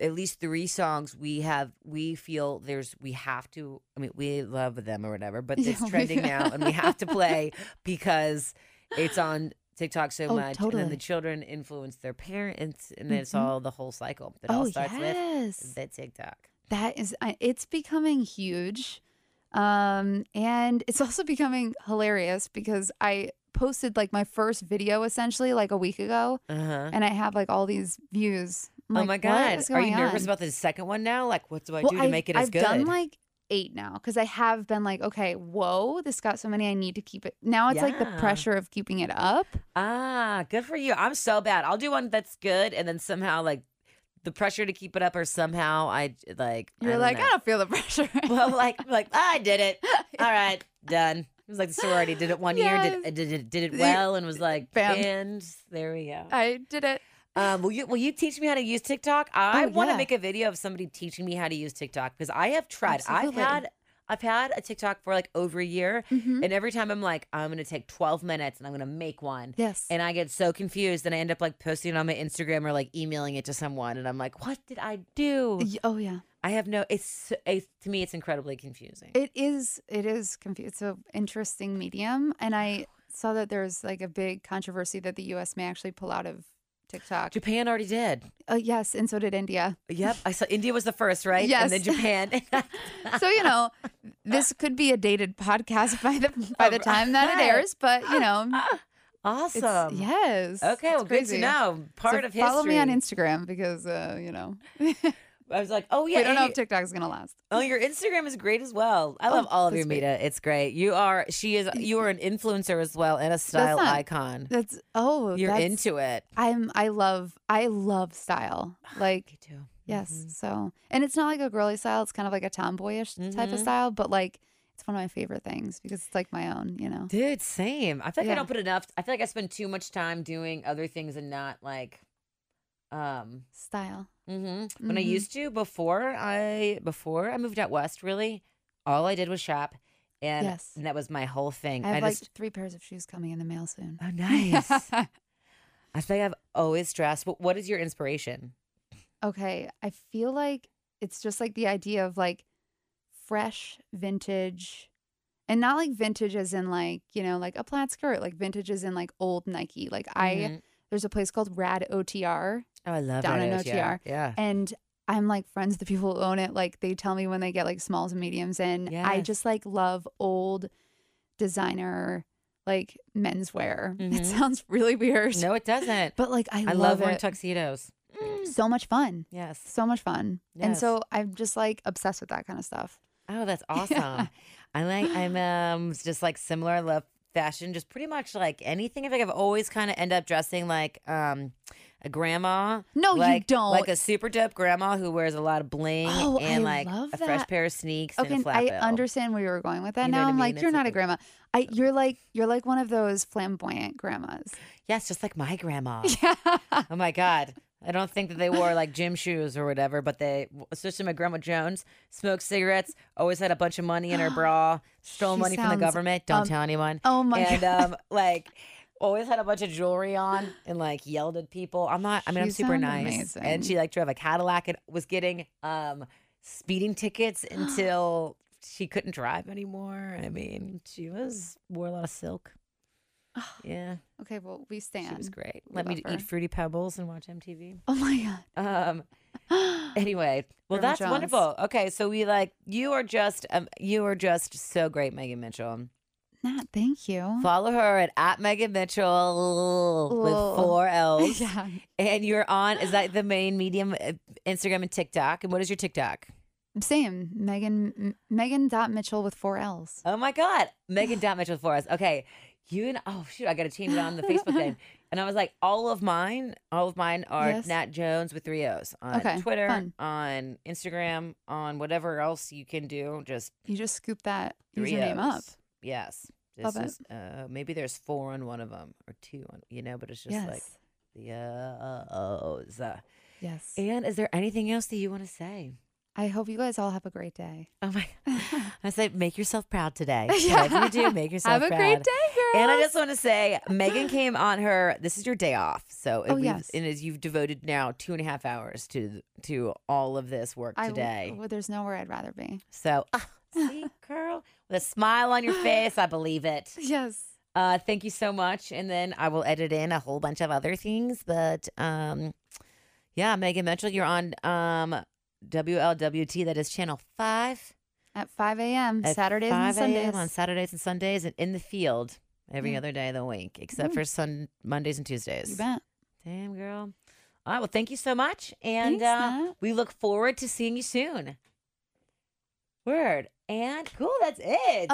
at least three songs we have, we feel there's, we have to, I mean, we love them or whatever, but it's trending now and we have to play because it's on TikTok so Oh, much. And then the children influence their parents and then it's all the whole cycle that Oh all starts yes. with the TikTok. That is, it's becoming huge. Um, and it's also becoming hilarious because I posted like my first video essentially like a week ago Uh huh. and I have like all these views oh like, my god, are you nervous on? about the second one now? Like, what do I Well, do to I've- make it as good? I've done like eight now because I have been like, okay, whoa, this got so many. I need to keep it. Now it's like the pressure of keeping it up. ah, good for you. I'm so bad. I'll do one that's good, and then somehow like the pressure to keep it up, or somehow I like. I You're don't like, know. I don't feel the pressure. well, like, like I did it. All right, done. It was like the sorority did it one year, did, did it did it well, and was like, Bam. and there we go. I did it. Um, will you will you teach me how to use TikTok? I Oh, want to yeah. make a video of somebody teaching me how to use TikTok because I have tried. I've had I've had a TikTok for like over a year, Mhm. and every time I'm like, I'm gonna take 12 minutes and I'm gonna make one. Yes. And I get so confused, and I end up like posting it on my Instagram or like emailing it to someone, and I'm like, "What did I do?" Oh yeah. I have no. It's, it's to me, it's incredibly confusing. It is. It is confusing. It's an interesting medium, and I saw that there's like a big controversy that the U.S. may actually pull out of TikTok. Japan already did. Uh, yes, and so did India. Yep, I saw India was the first, right? Yes. and then Japan. So you know, this could be a dated podcast by the by the time that it airs. But you know, it's, awesome. yes. Okay, it's well, good crazy. to know. Part So of history. follow me on Instagram because uh, you know I was like, oh yeah, we don't know if TikTok's gonna last. Oh, your Instagram is great as well. I love Oh, all of your that's sweet. media. It's great. You are she is you are an influencer as well and a style not- icon. That's oh, You're that's, into it. I'm. I love. I love style. Like Me too. yes. Mhm. So and it's not like a girly style. It's kind of like a tomboyish type of Mhm. style. But like it's one of my favorite things because it's like my own. You know. Dude, same. I feel like I don't put enough I feel like I spend too much time doing other things and not like um Style. Mm-hmm. when I Mhm. used to before I before I moved out west really all I did was shop and, Yes. and that was my whole thing. I have like just three pairs of shoes coming in the mail soon. Oh nice. I feel like I've always dressed. But what is your inspiration? okay, I feel like it's just like the idea of like fresh vintage and not like vintage as in like, you know, like a plaid skirt, like vintage as in like old Nike. Like I Mhm. there's a place called Rad OTR Oh, I love down in OTR. OTR. Yeah. and I'm like friends with the people who own it. Like they tell me when they get like smalls and mediums and I just like love old designer like menswear. Mhm. It sounds really weird. No, it doesn't. But like I, I love love, wearing it. tuxedos. so much fun. Yes. So much fun. And so I'm just like obsessed with that kind of stuff. Oh, that's awesome. I like. I'm um just like similar. I love fashion. Just pretty much like anything. I think I've always kind of end up dressing like um a grandma. No, you don't. Like a super dope grandma who wears a lot of bling Oh, and I like a fresh pair of sneaks Okay, and a flat I bill. understand where you were going with that. You now I I'm mean? like, It's you're like not a a- grandma. I you're like you're like one of those flamboyant grandmas. Yes, just like my grandma. Yeah. oh my god. I don't think that they wore like gym shoes or whatever, but they, especially my grandma Jones, smoked cigarettes, always had a bunch of money in her bra, stole She money from the government. Don't um, tell anyone. Oh my and god. um, like always had a bunch of jewelry on and like yelled at people. I'm not. I mean, I'm super nice. amazing. And she like drove a Cadillac and was getting um speeding tickets until she couldn't drive anymore. I mean, she was wore a lot of silk. Yeah, okay, well we stand. she was great. We Let me her. eat fruity pebbles and watch MTV. Oh my god. Um. Anyway, well, Grandma that's Jones. wonderful. Okay, so we like you are just um you are just so great, Megan Mitchell. Nat, thank you. Follow her at, at Megan Mitchell with four L's. yeah. And you're on, is that the main medium, uh, Instagram and TikTok? And what is your TikTok? Same. Megan M- Megan dot Mitchell with four L's. Oh my God. Megan Dot Mitchell for us. Okay. You and, oh shoot, I got to change it on the Facebook thing. And I was like, all of mine, all of mine are Yes. Nat Jones with three O's on Okay, Twitter, fun. on Instagram, on whatever else you can do. Just You just scoop that three username up. O's. Yes. Love This it. is, uh, maybe there's four on one of them or two on, you know, but it's just yes. like the uh, O's. Uh, yes. And is there anything else that you want to say? I hope you guys all have a great day. Oh my! I say, make yourself proud today. Yeah. Whatever you do, make yourself proud. have a proud. great day, girls. And I just want to say, Megan came on her. This is your day off, so Oh, yes. and as you've devoted now two and a half hours to to all of this work I today. well, there's nowhere I'd rather be. so, ah, see, girl, with a smile on your face, I believe it. Yes. Uh, thank you so much, and then I will edit in a whole bunch of other things. But um, yeah, Megan Mitchell, you're on um WLWT. That is channel five. At 5 a.m. at Saturdays 5 and Sundays. a.m. on Saturdays and Sundays, and in the field every Yeah. other day of the week, except Mm. for Sun Mondays and Tuesdays. You bet. Damn, girl. All right. Well, thank you so much. And Thanks, uh, we look forward to seeing you soon. Word. And cool. That's it.